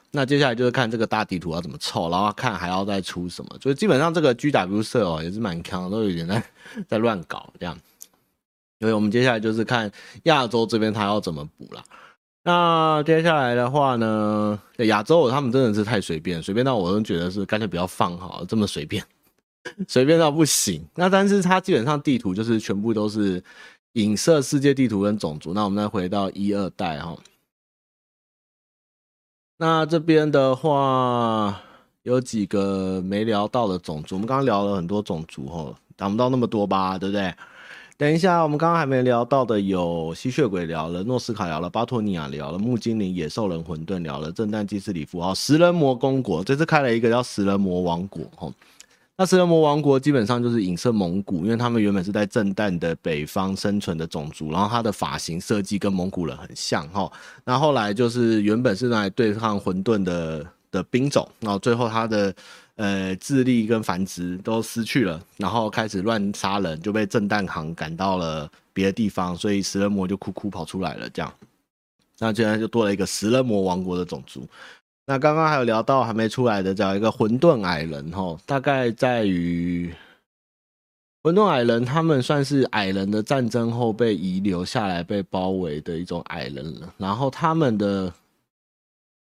那接下来就是看这个大地图要怎么凑，然后看还要再出什么。所以基本上这个 GW 社哦也是蛮强，都有点在在乱搞这样。所以我们接下来就是看亚洲这边他要怎么补啦。那接下来的话呢，亚洲他们真的是太随便，随便到我都觉得是干脆不要放好，这么随便，随便到不行。那但是它基本上地图就是全部都是。影射世界地图跟种族，那我们再回到一二代哈。那这边的话有几个没聊到的种族，我们刚刚聊了很多种族哈，讲不到那么多吧，对不对？等一下，我们刚刚还没聊到的有吸血鬼聊了，诺斯卡聊了，巴托尼亚聊了，木精灵、野兽人、混沌聊了，震旦、基斯里夫啊，食人魔公国，这次开了一个叫食人魔王国哈。那食人魔王国基本上就是影射蒙古，因为他们原本是在震旦的北方生存的种族，然后他的发型设计跟蒙古人很像哈。那后来就是原本是来对抗混沌的的兵种，然后最后他的呃智力跟繁殖都失去了，然后开始乱杀人，就被震旦行赶到了别的地方，所以食人魔就哭哭跑出来了。这样，那现在就多了一个食人魔王国的种族。那刚刚还有聊到还没出来的，叫一个混沌矮人哈，大概在于混沌矮人，他们算是矮人的战争后被遗留下来、被包围的一种矮人了。然后他们的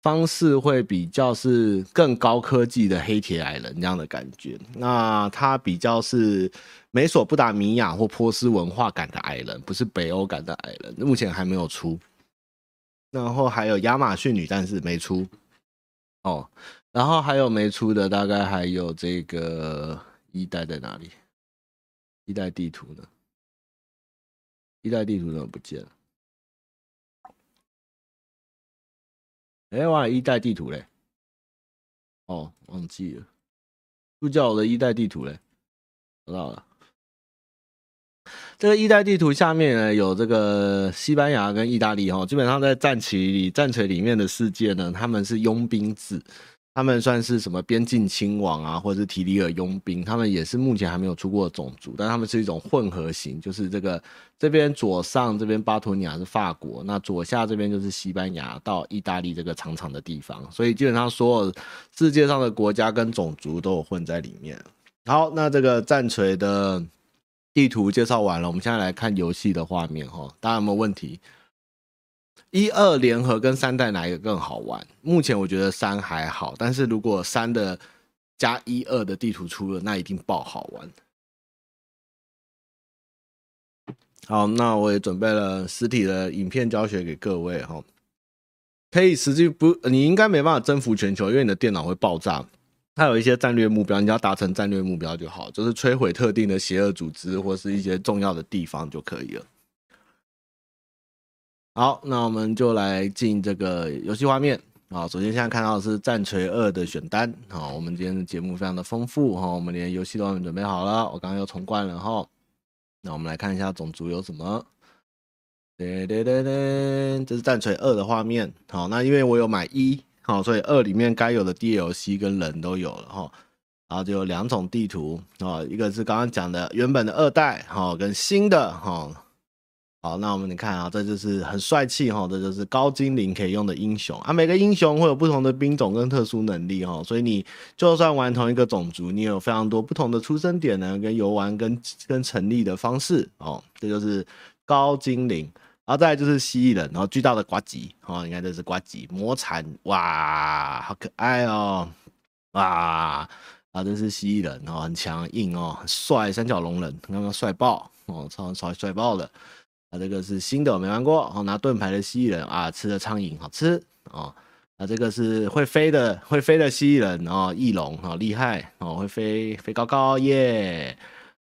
方式会比较是更高科技的黑铁矮人这样的感觉。那他比较是美索不达米亚或波斯文化感的矮人，不是北欧感的矮人。目前还没有出。然后还有亚马逊女战士没出。哦，然后还有没出的，大概还有这个一代在哪里？一代地图呢？一代地图怎么不见了？哎，哇一代地图嘞！哦，忘记了，呼叫我的一代地图嘞，找到了。这个一代地图下面呢，有这个西班牙跟意大利哈，基本上在战旗里战锤里面的世界呢，他们是佣兵制，他们算是什么边境亲王啊，或者是提里尔佣兵，他们也是目前还没有出过种族，但他们是一种混合型，就是这个这边左上这边巴托尼亚是法国，那左下这边就是西班牙到意大利这个长长的地方，所以基本上所有世界上的国家跟种族都有混在里面。好，那这个战锤的。地图介绍完了，我们现在来看游戏的画面哈，大家有没有问题？一二联合跟三代哪一个更好玩？目前我觉得三还好，但是如果三的加一二的地图出了，那一定爆好玩。好，那我也准备了实体的影片教学给各位哈，可以实际不，你应该没办法征服全球，因为你的电脑会爆炸。它有一些战略目标，你要达成战略目标就好，就是摧毁特定的邪恶组织或是一些重要的地方就可以了。好，那我们就来进这个游戏画面啊。首先现在看到的是战锤二的选单啊。我们今天的节目非常的丰富哈，我们连游戏都准备好了。我刚刚又重灌了哈。那我们来看一下种族有什么。对对对对，这是战锤二的画面。好，那因为我有买一。好，所以二里面该有的 DLC 跟人都有了哈，然后就有两种地图啊，一个是刚刚讲的原本的二代哈，跟新的哈。好，那我们你看啊，这就是很帅气哈，这就是高精灵可以用的英雄啊。每个英雄会有不同的兵种跟特殊能力哈，所以你就算玩同一个种族，你也有非常多不同的出生点呢，跟游玩跟跟成立的方式哦。这就是高精灵。然后再来就是蜥蜴人，然后巨大的呱吉，哦，你看这是呱吉魔蚕，哇，好可爱哦，哇，啊，这是蜥蜴人，哦，很强硬哦，很帅，三角龙人，刚刚帅爆，哦，超超帅爆的，啊，这个是新的，我没玩过，哦，拿盾牌的蜥蜴人，啊，吃的苍蝇好吃，哦，啊，这个是会飞的，会飞的蜥蜴人，哦，翼龙，哦，厉害，哦，会飞，飞高高，耶。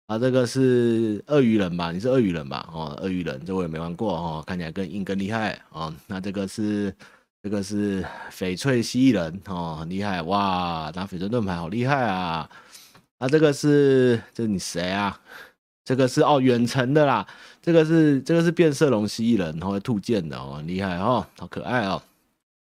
啊，这个是鳄鱼人吧？你是鳄鱼人吧？哦，鳄鱼人，这我也没玩过哦，看起来更硬更厉害哦。那这个是这个是翡翠蜥蜴人哦，很厉害哇！拿翡翠盾牌好厉害啊！啊，这个是这是你谁啊？这个是哦远程的啦，这个是这个是变色龙蜥蜴人，然后会吐剑的哦，很厉害哦，好可爱哦。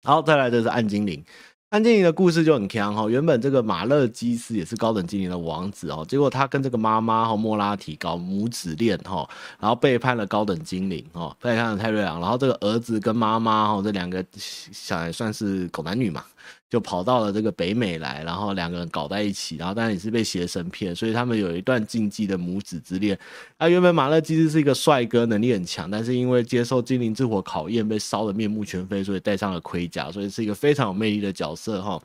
好，再来这是暗精灵。暗精灵的故事就很强哈，原本这个马勒基斯也是高等精灵的王子哦，结果他跟这个妈妈哈莫拉提搞母子恋哈，然后背叛了高等精灵哦，背叛了泰瑞昂，然后这个儿子跟妈妈哈这两个小孩算是狗男女嘛。就跑到了这个北美来，然后两个人搞在一起，然后当然也是被邪神骗，所以他们有一段禁忌的母子之恋。啊，原本马勒基斯是一个帅哥，能力很强，但是因为接受精灵之火考验，被烧得面目全非，所以戴上了盔甲，所以是一个非常有魅力的角色哈。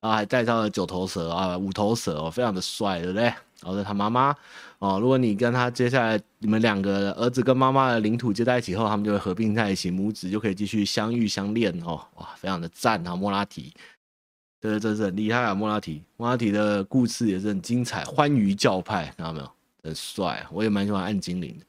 然后还戴上了九头蛇啊，五头蛇哦，非常的帅，对不对？然后他妈妈哦，如果你跟他接下来你们两个儿子跟妈妈的领土接在一起后，他们就会合并在一起，母子就可以继续相遇相恋哦，哇，非常的赞啊，莫拉提。这真是很厉害啊！莫拉提，莫拉提的故事也是很精彩。欢愉教派，看到没有？很帅，我也蛮喜欢暗精灵的。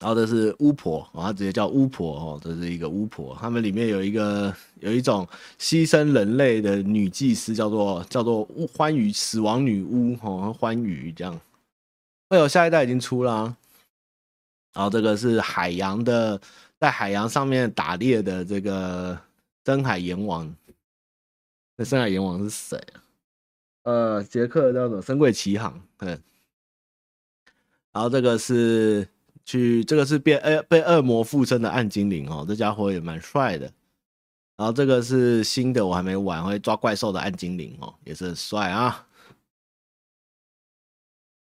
然后这是巫婆，哦，他直接叫巫婆哦，这是一个巫婆。他们里面有一个有一种牺牲人类的女祭司，叫做叫做巫欢愉死亡女巫哦，欢愉这样。哎呦，下一代已经出了啊。然后这个是海洋的，在海洋上面打猎的这个深海阎王。那深海阎王是谁啊？呃，杰克叫做《深鬼奇航》对。然后这个是去，这个是变呃被恶魔附身的暗精灵哦，这家伙也蛮帅的。然后这个是新的，我还没玩，会抓怪兽的暗精灵哦，也是很帅啊。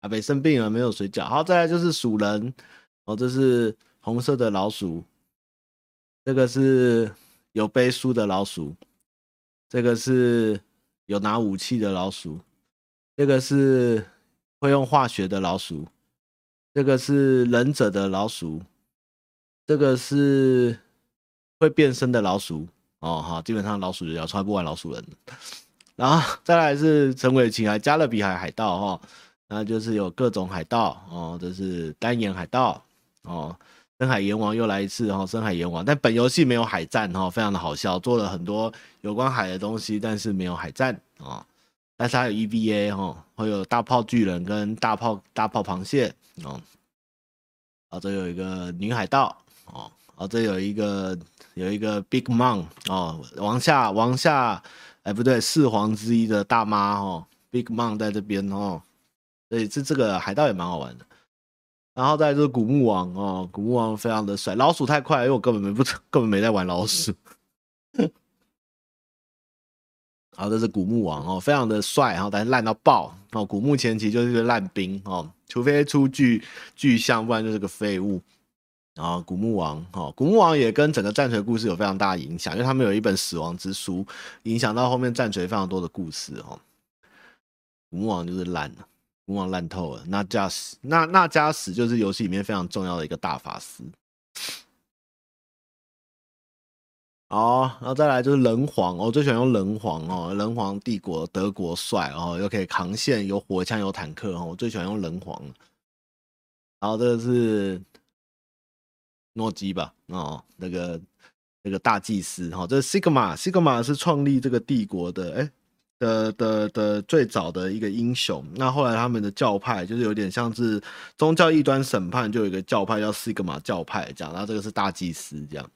阿北生病了，没有水饺。好，再来就是鼠人哦，这是红色的老鼠，这个是有背书的老鼠。这个是有拿武器的老鼠，这个是会用化学的老鼠，这个是忍者的老鼠，这个是会变身的老鼠哦，好，基本上老鼠就要穿不完老鼠人，然后再来是神鬼奇航加勒比海海盗哈，那就是有各种海盗哦，这是单眼海盗哦。深海阎王又来一次哈，深海阎王，但本游戏没有海战哈，非常的好笑，做了很多有关海的东西，但是没有海战啊，但是它有 EVA 哈，会有大炮巨人跟大炮大炮螃蟹哦，啊，这有一个女海盗哦，啊，这有一个有一个 Big Mom 哦，王下王下，哎不对，四皇之一的大妈哦，Big Mom 在这边哦，所以这这个海盗也蛮好玩的。然后再就是古墓王哦，古墓王非常的帅，老鼠太快了，因为我根本没不根本没在玩老鼠。好，这是古墓王哦，非常的帅，然后但是烂到爆哦。古墓前期就是个烂兵哦，除非出巨巨象，不然就是个废物。然后古墓王哦，古墓王也跟整个战锤故事有非常大的影响，因为他们有一本死亡之书，影响到后面战锤非常多的故事哦。古墓王就是烂了。古墓王烂透了，那加什那那加什就是游戏里面非常重要的一个大法师。好，然后再来就是人皇，我最喜欢用人皇哦，人皇帝国德国帅哦，又可以扛线，有火枪，有坦克哦，我最喜欢用人皇。然后这个是诺基吧，哦，那个那个大祭司哈，这是 Sigma，Sigma 是创立这个帝国的，哎。的的的最早的一个英雄，那后来他们的教派就是有点像是宗教异端审判，就有一个教派叫西格玛教派这样，然后这个是大祭司这样，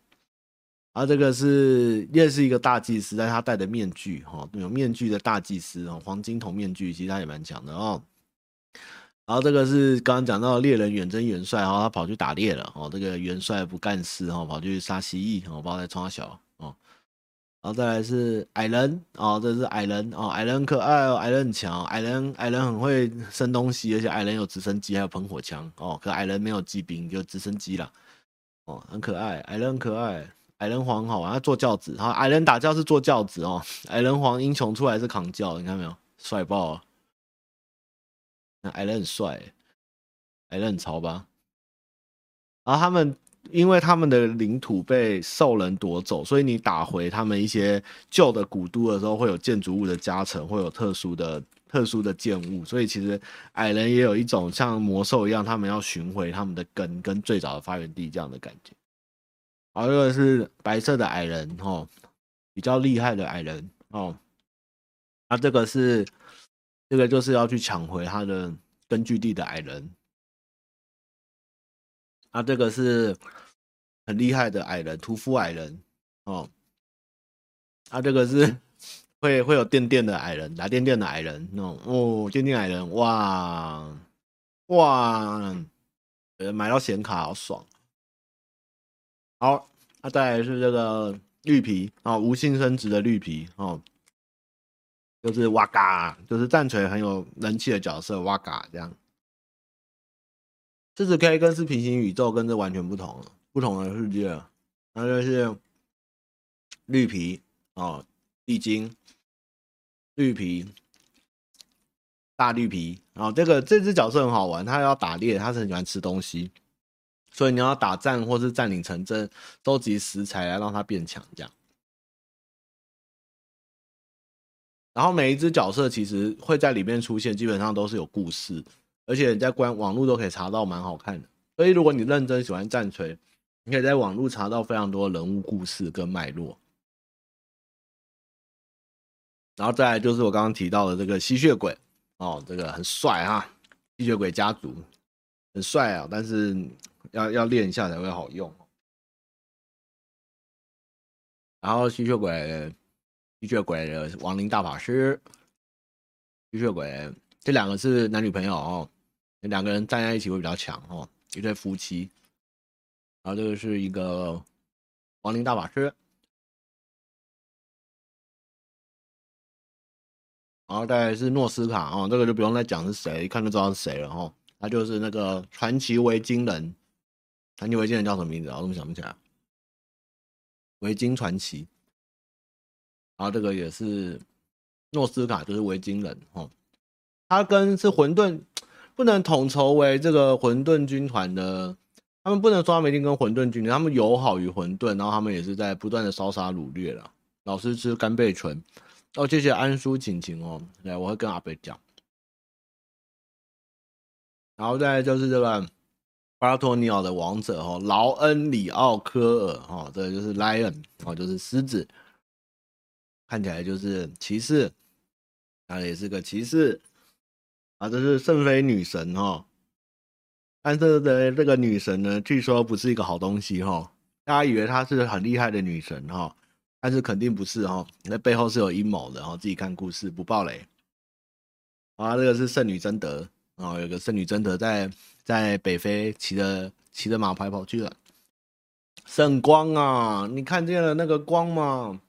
然后这个是也是一个大祭司，但他戴的面具哈，有面具的大祭司哦，黄金头面具，其实他也蛮强的哦。然后这个是刚刚讲到猎人远征元帅，然后他跑去打猎了哦，这个元帅不干事哈，跑去杀蜥蜴，我不知道在冲三小。然后再来是矮人哦，这是矮人哦，矮人很可爱哦，矮人很强，矮人矮人很会生东西，而且矮人有直升机，还有喷火枪哦。可矮人没有骑兵，就直升机啦。哦，很可爱，矮人很可爱，矮人皇好玩，他坐轿子，好，矮人打轿是坐轿子哦，矮人皇英雄出来是扛轿，你看没有，帅爆啊！那矮人很帅，矮人很潮吧？然后他们。因为他们的领土被兽人夺走，所以你打回他们一些旧的古都的时候，会有建筑物的加成，会有特殊的特殊的建物。所以其实矮人也有一种像魔兽一样，他们要寻回他们的根，跟最早的发源地这样的感觉。好，这个是白色的矮人，哦，比较厉害的矮人哦。那这个是这个就是要去抢回他的根据地的矮人。那这个是很厉害的矮人，屠夫矮人哦。啊，这个是 会会有电电的矮人，打电电的矮人那种哦，电电矮人哇哇，呃，买到显卡好爽。好，那再来是这个绿皮啊，无性生殖的绿皮哦，就是哇嘎，就是战锤很有人气的角色哇嘎这样。四十 K 跟是平行宇宙，跟这完全不同，不同的世界，那就是绿皮。哦，地精，绿皮，大绿皮，然后这个这只角色很好玩，他要打猎，他是很喜欢吃东西，所以你要打战或是占领城镇，收集食材来让他变强，这样。然后每一只角色其实会在里面出现，基本上都是有故事，而且你在官网络都可以查到，蛮好看的。所以如果你认真喜欢战锤，你可以在网络查到非常多人物故事跟脉络。然后再来就是我刚刚提到的这个吸血鬼哦，这个很帅哈，吸血鬼家族很帅啊，但是要要练一下才会好用。然后吸血鬼，吸血鬼的亡灵大法师，吸血鬼这两个是男女朋友哦，两个人站在一起会比较强哦，一对夫妻。然后这个是一个亡灵大法师。然后再是诺斯卡哦，这个就不用再讲是谁，一看就知道是谁了哈。他就是那个传奇维京人，传奇维京人叫什么名字？我怎么想不起来？维京传奇。然后这个也是诺斯卡，就是维京人哦。他跟是混沌不能统筹为这个混沌军团的，他们不能说他们一定跟混沌军，他们友好于混沌，然后他们也是在不断的烧杀掳掠了，老师吃干贝醇。哦，谢谢安叔晴晴哦，来，我会跟阿北讲。然后再来就是这个巴托尼奥的王者哦，劳恩里奥科尔哦，这个就是 Lion 哦，就是狮子，看起来就是骑士，啊，也是个骑士啊，这是圣妃女神哦，但是的这个女神呢，据说不是一个好东西哈，大家以为她是很厉害的女神哈。但是肯定不是哦，那背后是有阴谋的哦，自己看故事不爆雷。啊，这个是圣女贞德啊，有个圣女贞德在在北非骑着骑着马跑跑去了。圣光啊，你看见了那个光吗？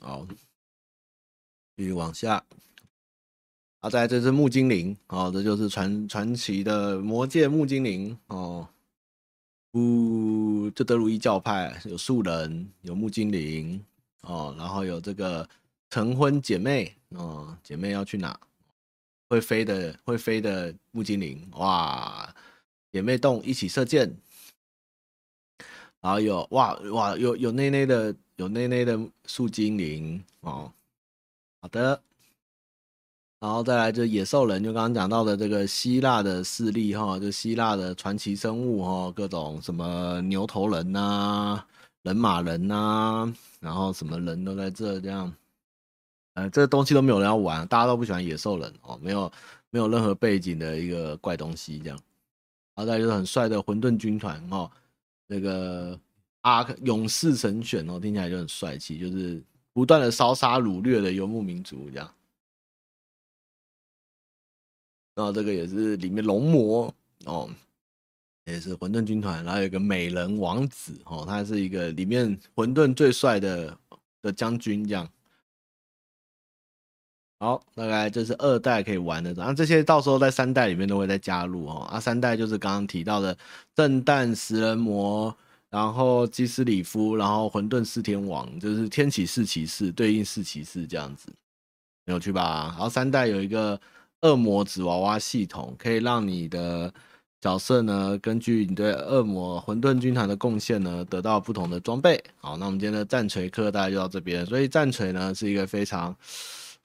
好，继续往下。啊，再来这是木精灵哦，这就是传传奇的魔界木精灵哦。呜，这德鲁伊教派有树人，有木精灵哦，然后有这个成婚姐妹哦，姐妹要去哪？会飞的会飞的木精灵哇，姐妹洞一起射箭，然后有哇哇有有内内的有内内的树精灵哦，好的。然后再来就野兽人，就刚刚讲到的这个希腊的势力哈，就希腊的传奇生物哈，各种什么牛头人呐、人马人呐、然后什么人都在这这样，呃，这东西都没有人要玩，大家都不喜欢野兽人哦，没有没有任何背景的一个怪东西这样。然后再就是很帅的混沌军团哈，那个阿克勇士神选哦，听起来就很帅气，就是不断的烧杀掳掠的游牧民族这样。然后这个也是里面龙魔哦，也是混沌军团，然后有个美人王子哦，他是一个里面混沌最帅的的将军这样。好，大概这是二代可以玩的，然后这些到时候在三代里面都会再加入哦。啊，三代就是刚刚提到的震旦食人魔，然后基斯里夫，然后混沌四天王，就是天启四骑士对应四骑士这样子，有趣吧？然后三代有一个。恶魔纸娃娃系统可以让你的角色呢，根据你对恶魔混沌军团的贡献呢，得到不同的装备。好，那我们今天的战锤课大概就到这边。所以战锤呢是一个非常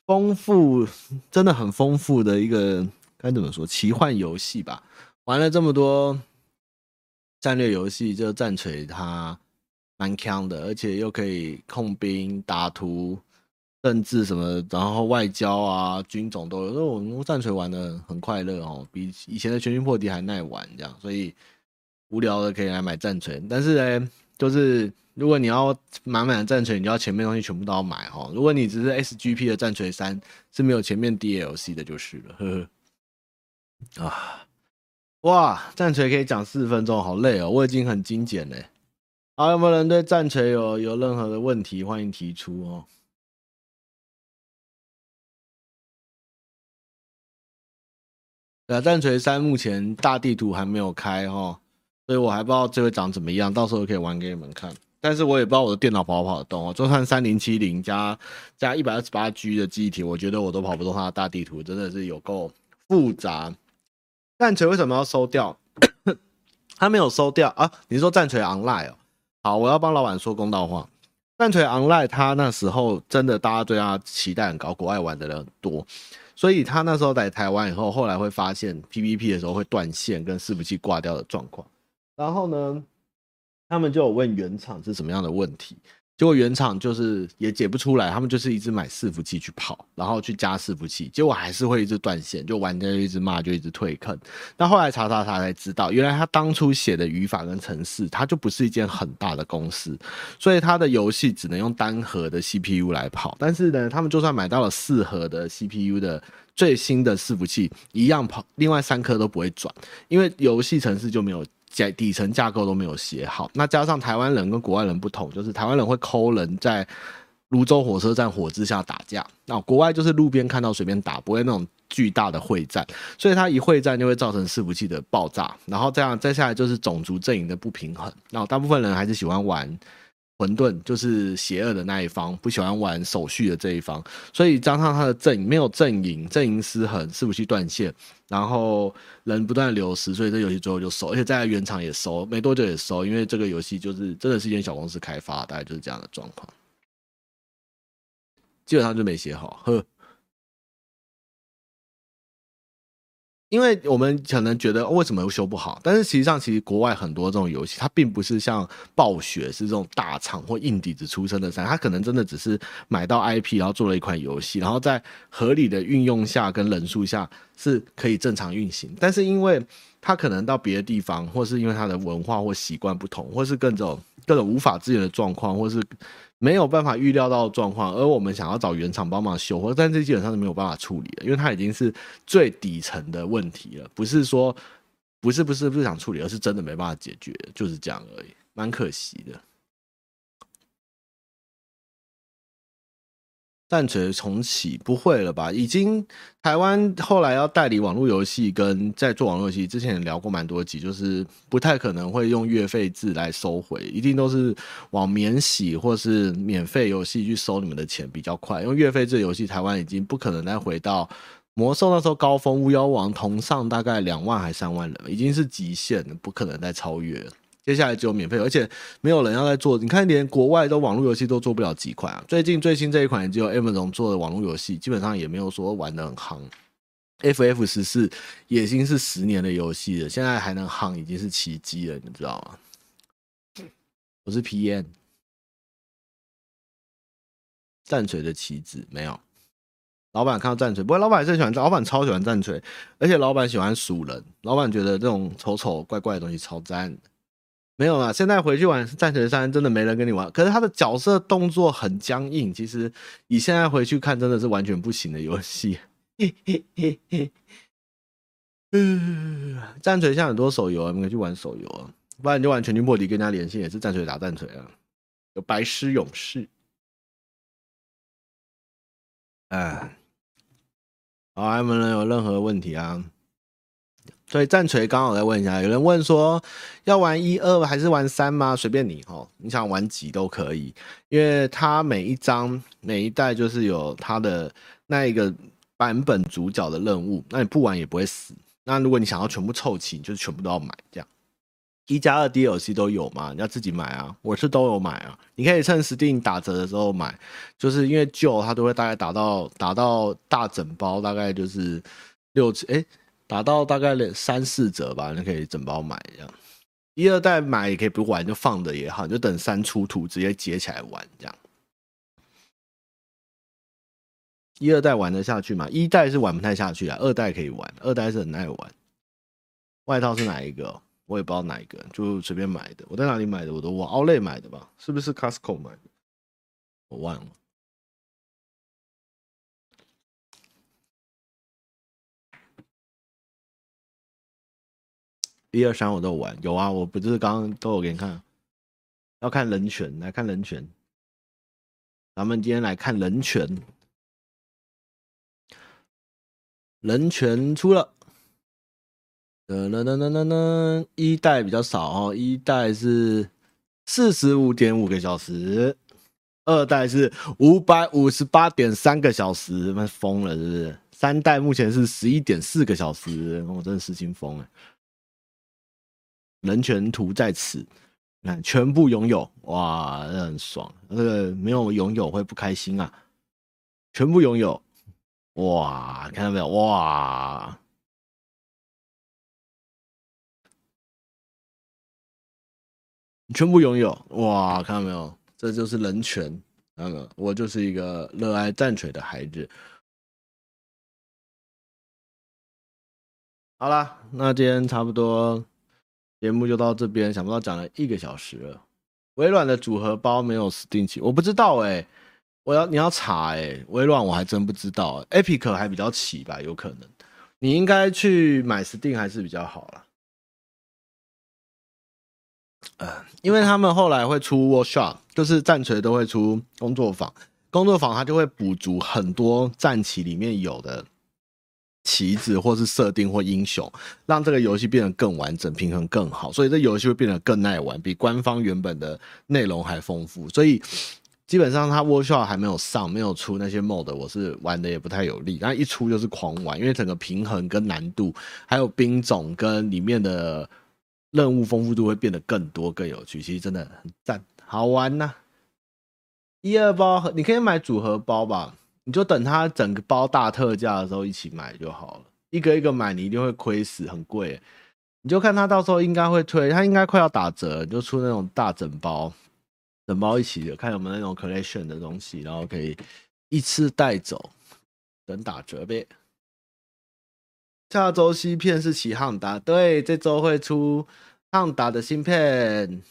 丰富，真的很丰富的一个该怎么说奇幻游戏吧？玩了这么多战略游戏，就战锤它蛮强的，而且又可以控兵、打图、政治什么，然后外交啊、军种都有。所以我们战锤玩的很快乐哦，比以前的全军破敌还耐玩，这样。所以无聊的可以来买战锤，但是呢，就是如果你要满满的战锤，你就要前面东西全部都要买哈。如果你只是 SGP 的战锤三是没有前面 DLC 的，就是了。呵呵。啊，哇，战锤可以讲四分钟，好累哦，我已经很精简了。好，有没有人对战锤有有任何的问题？欢迎提出哦。对啊，战锤三目前大地图还没有开哦，所以我还不知道这会长怎么样，到时候可以玩给你们看。但是我也不知道我的电脑跑不跑得动哦，就算三零七零加加一百二十八 G 的机体，我觉得我都跑不动它的大地图，真的是有够复杂。战锤为什么要收掉？他没有收掉啊？你说战锤 Online 哦？好，我要帮老板说公道话。战锤 Online，他那时候真的大家对他期待很高，国外玩的人很多，所以他那时候在台湾以后，后来会发现 PVP 的时候会断线跟伺服器挂掉的状况。然后呢，他们就有问原厂是什么样的问题。结果原厂就是也解不出来，他们就是一直买伺服器去跑，然后去加伺服器，结果还是会一直断线，就玩家就一直骂，就一直退坑。那后来查查查才知道，原来他当初写的语法跟程式，它就不是一间很大的公司，所以他的游戏只能用单核的 CPU 来跑。但是呢，他们就算买到了四核的 CPU 的最新的伺服器，一样跑，另外三颗都不会转，因为游戏程式就没有。底底层架构都没有写好，那加上台湾人跟国外人不同，就是台湾人会抠人在泸州火车站火之下打架，那国外就是路边看到随便打，不会那种巨大的会战，所以它一会战就会造成伺服器的爆炸，然后这样再下来就是种族阵营的不平衡，那大部分人还是喜欢玩。混沌就是邪恶的那一方，不喜欢玩手续的这一方，所以加上他的阵营没有阵营，阵营失衡，伺服器断线，然后人不断流失，所以这游戏最后就收，而且在原厂也收，没多久也收，因为这个游戏就是真的是一间小公司开发，大概就是这样的状况，基本上就没写好，呵。因为我们可能觉得为什么又修不好，但是实际上，其实国外很多这种游戏，它并不是像暴雪是这种大厂或硬底子出身的，它可能真的只是买到 IP，然后做了一款游戏，然后在合理的运用下跟人数下是可以正常运行。但是因为它可能到别的地方，或是因为它的文化或习惯不同，或是各种各种无法支援的状况，或是。没有办法预料到状况，而我们想要找原厂帮忙修，或但这基本上是没有办法处理的，因为它已经是最底层的问题了，不是说不是不是不想处理，而是真的没办法解决，就是这样而已，蛮可惜的。战锤重启不会了吧？已经台湾后来要代理网络游戏，跟在做网络游戏之前聊过蛮多集，就是不太可能会用月费制来收回，一定都是往免洗或是免费游戏去收你们的钱比较快。用月费制游戏，台湾已经不可能再回到魔兽那时候高峰，巫妖王同上大概两万还三万人，已经是极限，不可能再超越了。接下来只有免费，而且没有人要再做。你看，连国外的网络游戏都做不了几款啊。最近最新这一款也只有 M 0做的网络游戏，基本上也没有说玩的很夯。FF 十四已经是十年的游戏了，现在还能夯，已经是奇迹了，你知道吗？我是 PM，战锤的棋子没有。老板看到战锤，不过老板也是喜欢，老板超喜欢战锤，而且老板喜欢鼠人，老板觉得这种丑丑怪怪的东西超赞的。没有啦，现在回去玩《战锤三》真的没人跟你玩。可是他的角色动作很僵硬，其实你现在回去看真的是完全不行的游戏。嗯，战锤像很多手游啊，你可以去玩手游啊，不然你就玩全军破敌，跟人家连线也是战锤打战锤啊。有白狮勇士，哎，好，有没有人有任何问题啊？所以战锤刚好再问一下，有人问说要玩一二还是玩三吗？随便你哦，你想玩几都可以，因为它每一张每一代就是有它的那一个版本主角的任务，那你不玩也不会死。那如果你想要全部凑齐，就是全部都要买这样。一加二 DLC 都有吗？你要自己买啊，我是都有买啊。你可以趁 Steam 打折的时候买，就是因为旧它都会大概打到打到大整包，大概就是六哎。打到大概三四折吧，你可以整包买这样。一二代买也可以不玩，就放着也好，就等三出图直接接起来玩这样。一二代玩得下去吗？一代是玩不太下去啊，二代可以玩，二代是很耐玩。外套是哪一个？我也不知道哪一个，就随便买的。我在哪里买的？我都忘。Outlet 买的吧？是不是 Costco 买的？我忘了。一二三我都玩，有啊，我不是刚刚都有给你看。要看人权，来看人权。咱们今天来看人权。人权出了，噔噔噔噔噔噔，一代比较少哦，一代是四十五点五个小时，二代是五百五十八点三个小时，那疯了是不是？三代目前是十一点四个小时，我、真的失心疯了。人权图在此，看全部拥有，哇，这很爽。那个没有拥有会不开心啊，全部拥有。哇，看到没有？哇，全部拥有！哇，看到没有？这就是人权。看到没有？我就是一个热爱战锤的孩子。好了，那今天差不多节目就到这边。想不到讲了一个小时了。微软的组合包没有 Steam 起，我不知道哎、我要你要查哎、微软我还真不知道，Epic 还比较齐吧，有可能。你应该去买 Steam 还是比较好啦。呃，因为他们后来会出 Workshop，就是战锤都会出工作坊，工作坊它就会补足很多战棋里面有的棋子或是设定或英雄，让这个游戏变得更完整，平衡更好，所以这游戏会变得更耐玩，比官方原本的内容还丰富，所以。基本上它 Workshop 还没有上，没有出那些 mod，我是玩的也不太有力。但一出就是狂玩，因为整个平衡跟难度，还有兵种跟里面的任务丰富度会变得更多更有趣。其实真的很赞，好玩呐、一二包你可以买组合包吧，你就等它整个包大特价的时候一起买就好了。一个一个买你一定会亏死，很贵。你就看它到时候应该会推，它应该快要打折，你就出那种大整包。整包一起的，看有没有那种 collection 的东西，然后可以一次带走，等打折呗。下周新片是起汉达，对，这周会出汉达的新片。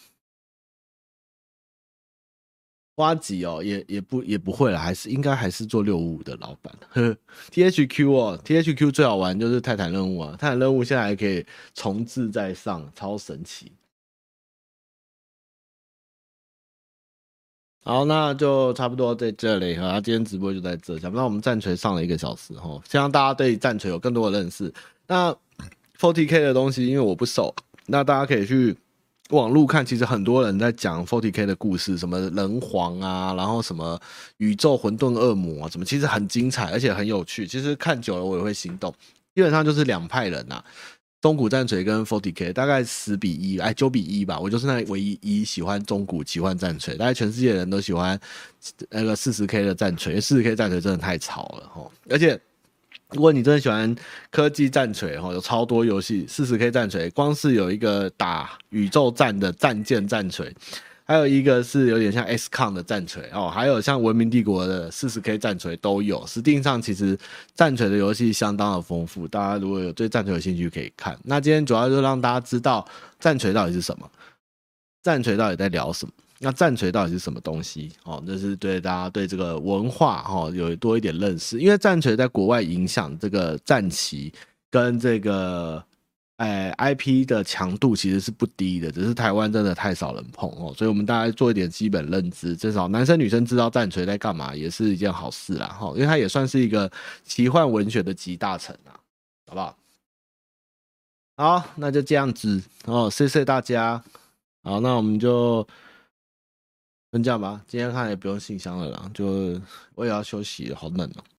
挖机哦，也也不也不会了，还是应该还是做六五五的老板。呵，THQ 哦，THQ 最好玩就是泰坦任务啊，泰坦任务现在还可以重置再上，超神奇。好，那就差不多在这里哈。今天直播就在这，想不到我们战锤上了一个小时哈，希望大家对战锤有更多的认识。那 40K 的东西，因为我不熟，那大家可以去网路看，其实很多人在讲 Forty K 的故事，什么人皇啊，然后什么宇宙混沌恶魔啊，什么其实很精彩，而且很有趣。其实看久了我也会心动，基本上就是两派人呐、啊。中古战锤跟 Forty K，大概十比一，哎，九比一吧。我就是那唯一一喜欢中古奇幻战锤，大概全世界人都喜欢那个四十 K 的战锤，四十 K 战锤真的太潮了哈。而且如果你真的喜欢科技战锤哈，有超多游戏四十 K 战锤，光是有一个打宇宙战的战舰战锤。还有一个是有点像 XCOM 的战锤哦，还有像文明帝国的四十 K 战锤都有。实际上，其实战锤的游戏相当的丰富，大家如果有对战锤有兴趣可以看。那今天主要就让大家知道战锤到底是什么，战锤到底在聊什么，那战锤到底是什么东西哦？那是对大家对这个文化哦有多一点认识，因为战锤在国外影响这个战旗跟这个。哎，IP 的强度其实是不低的，只是台湾真的太少人碰哦，所以我们大家做一点基本认知，至少男生女生知道战锤在干嘛，也是一件好事啦哈，因为它也算是一个奇幻文学的集大成啊，好不好？好，那就这样子哦，谢谢大家。好，那我们就分这样吧，今天看也不用信箱了啦，就我也要休息，好冷哦。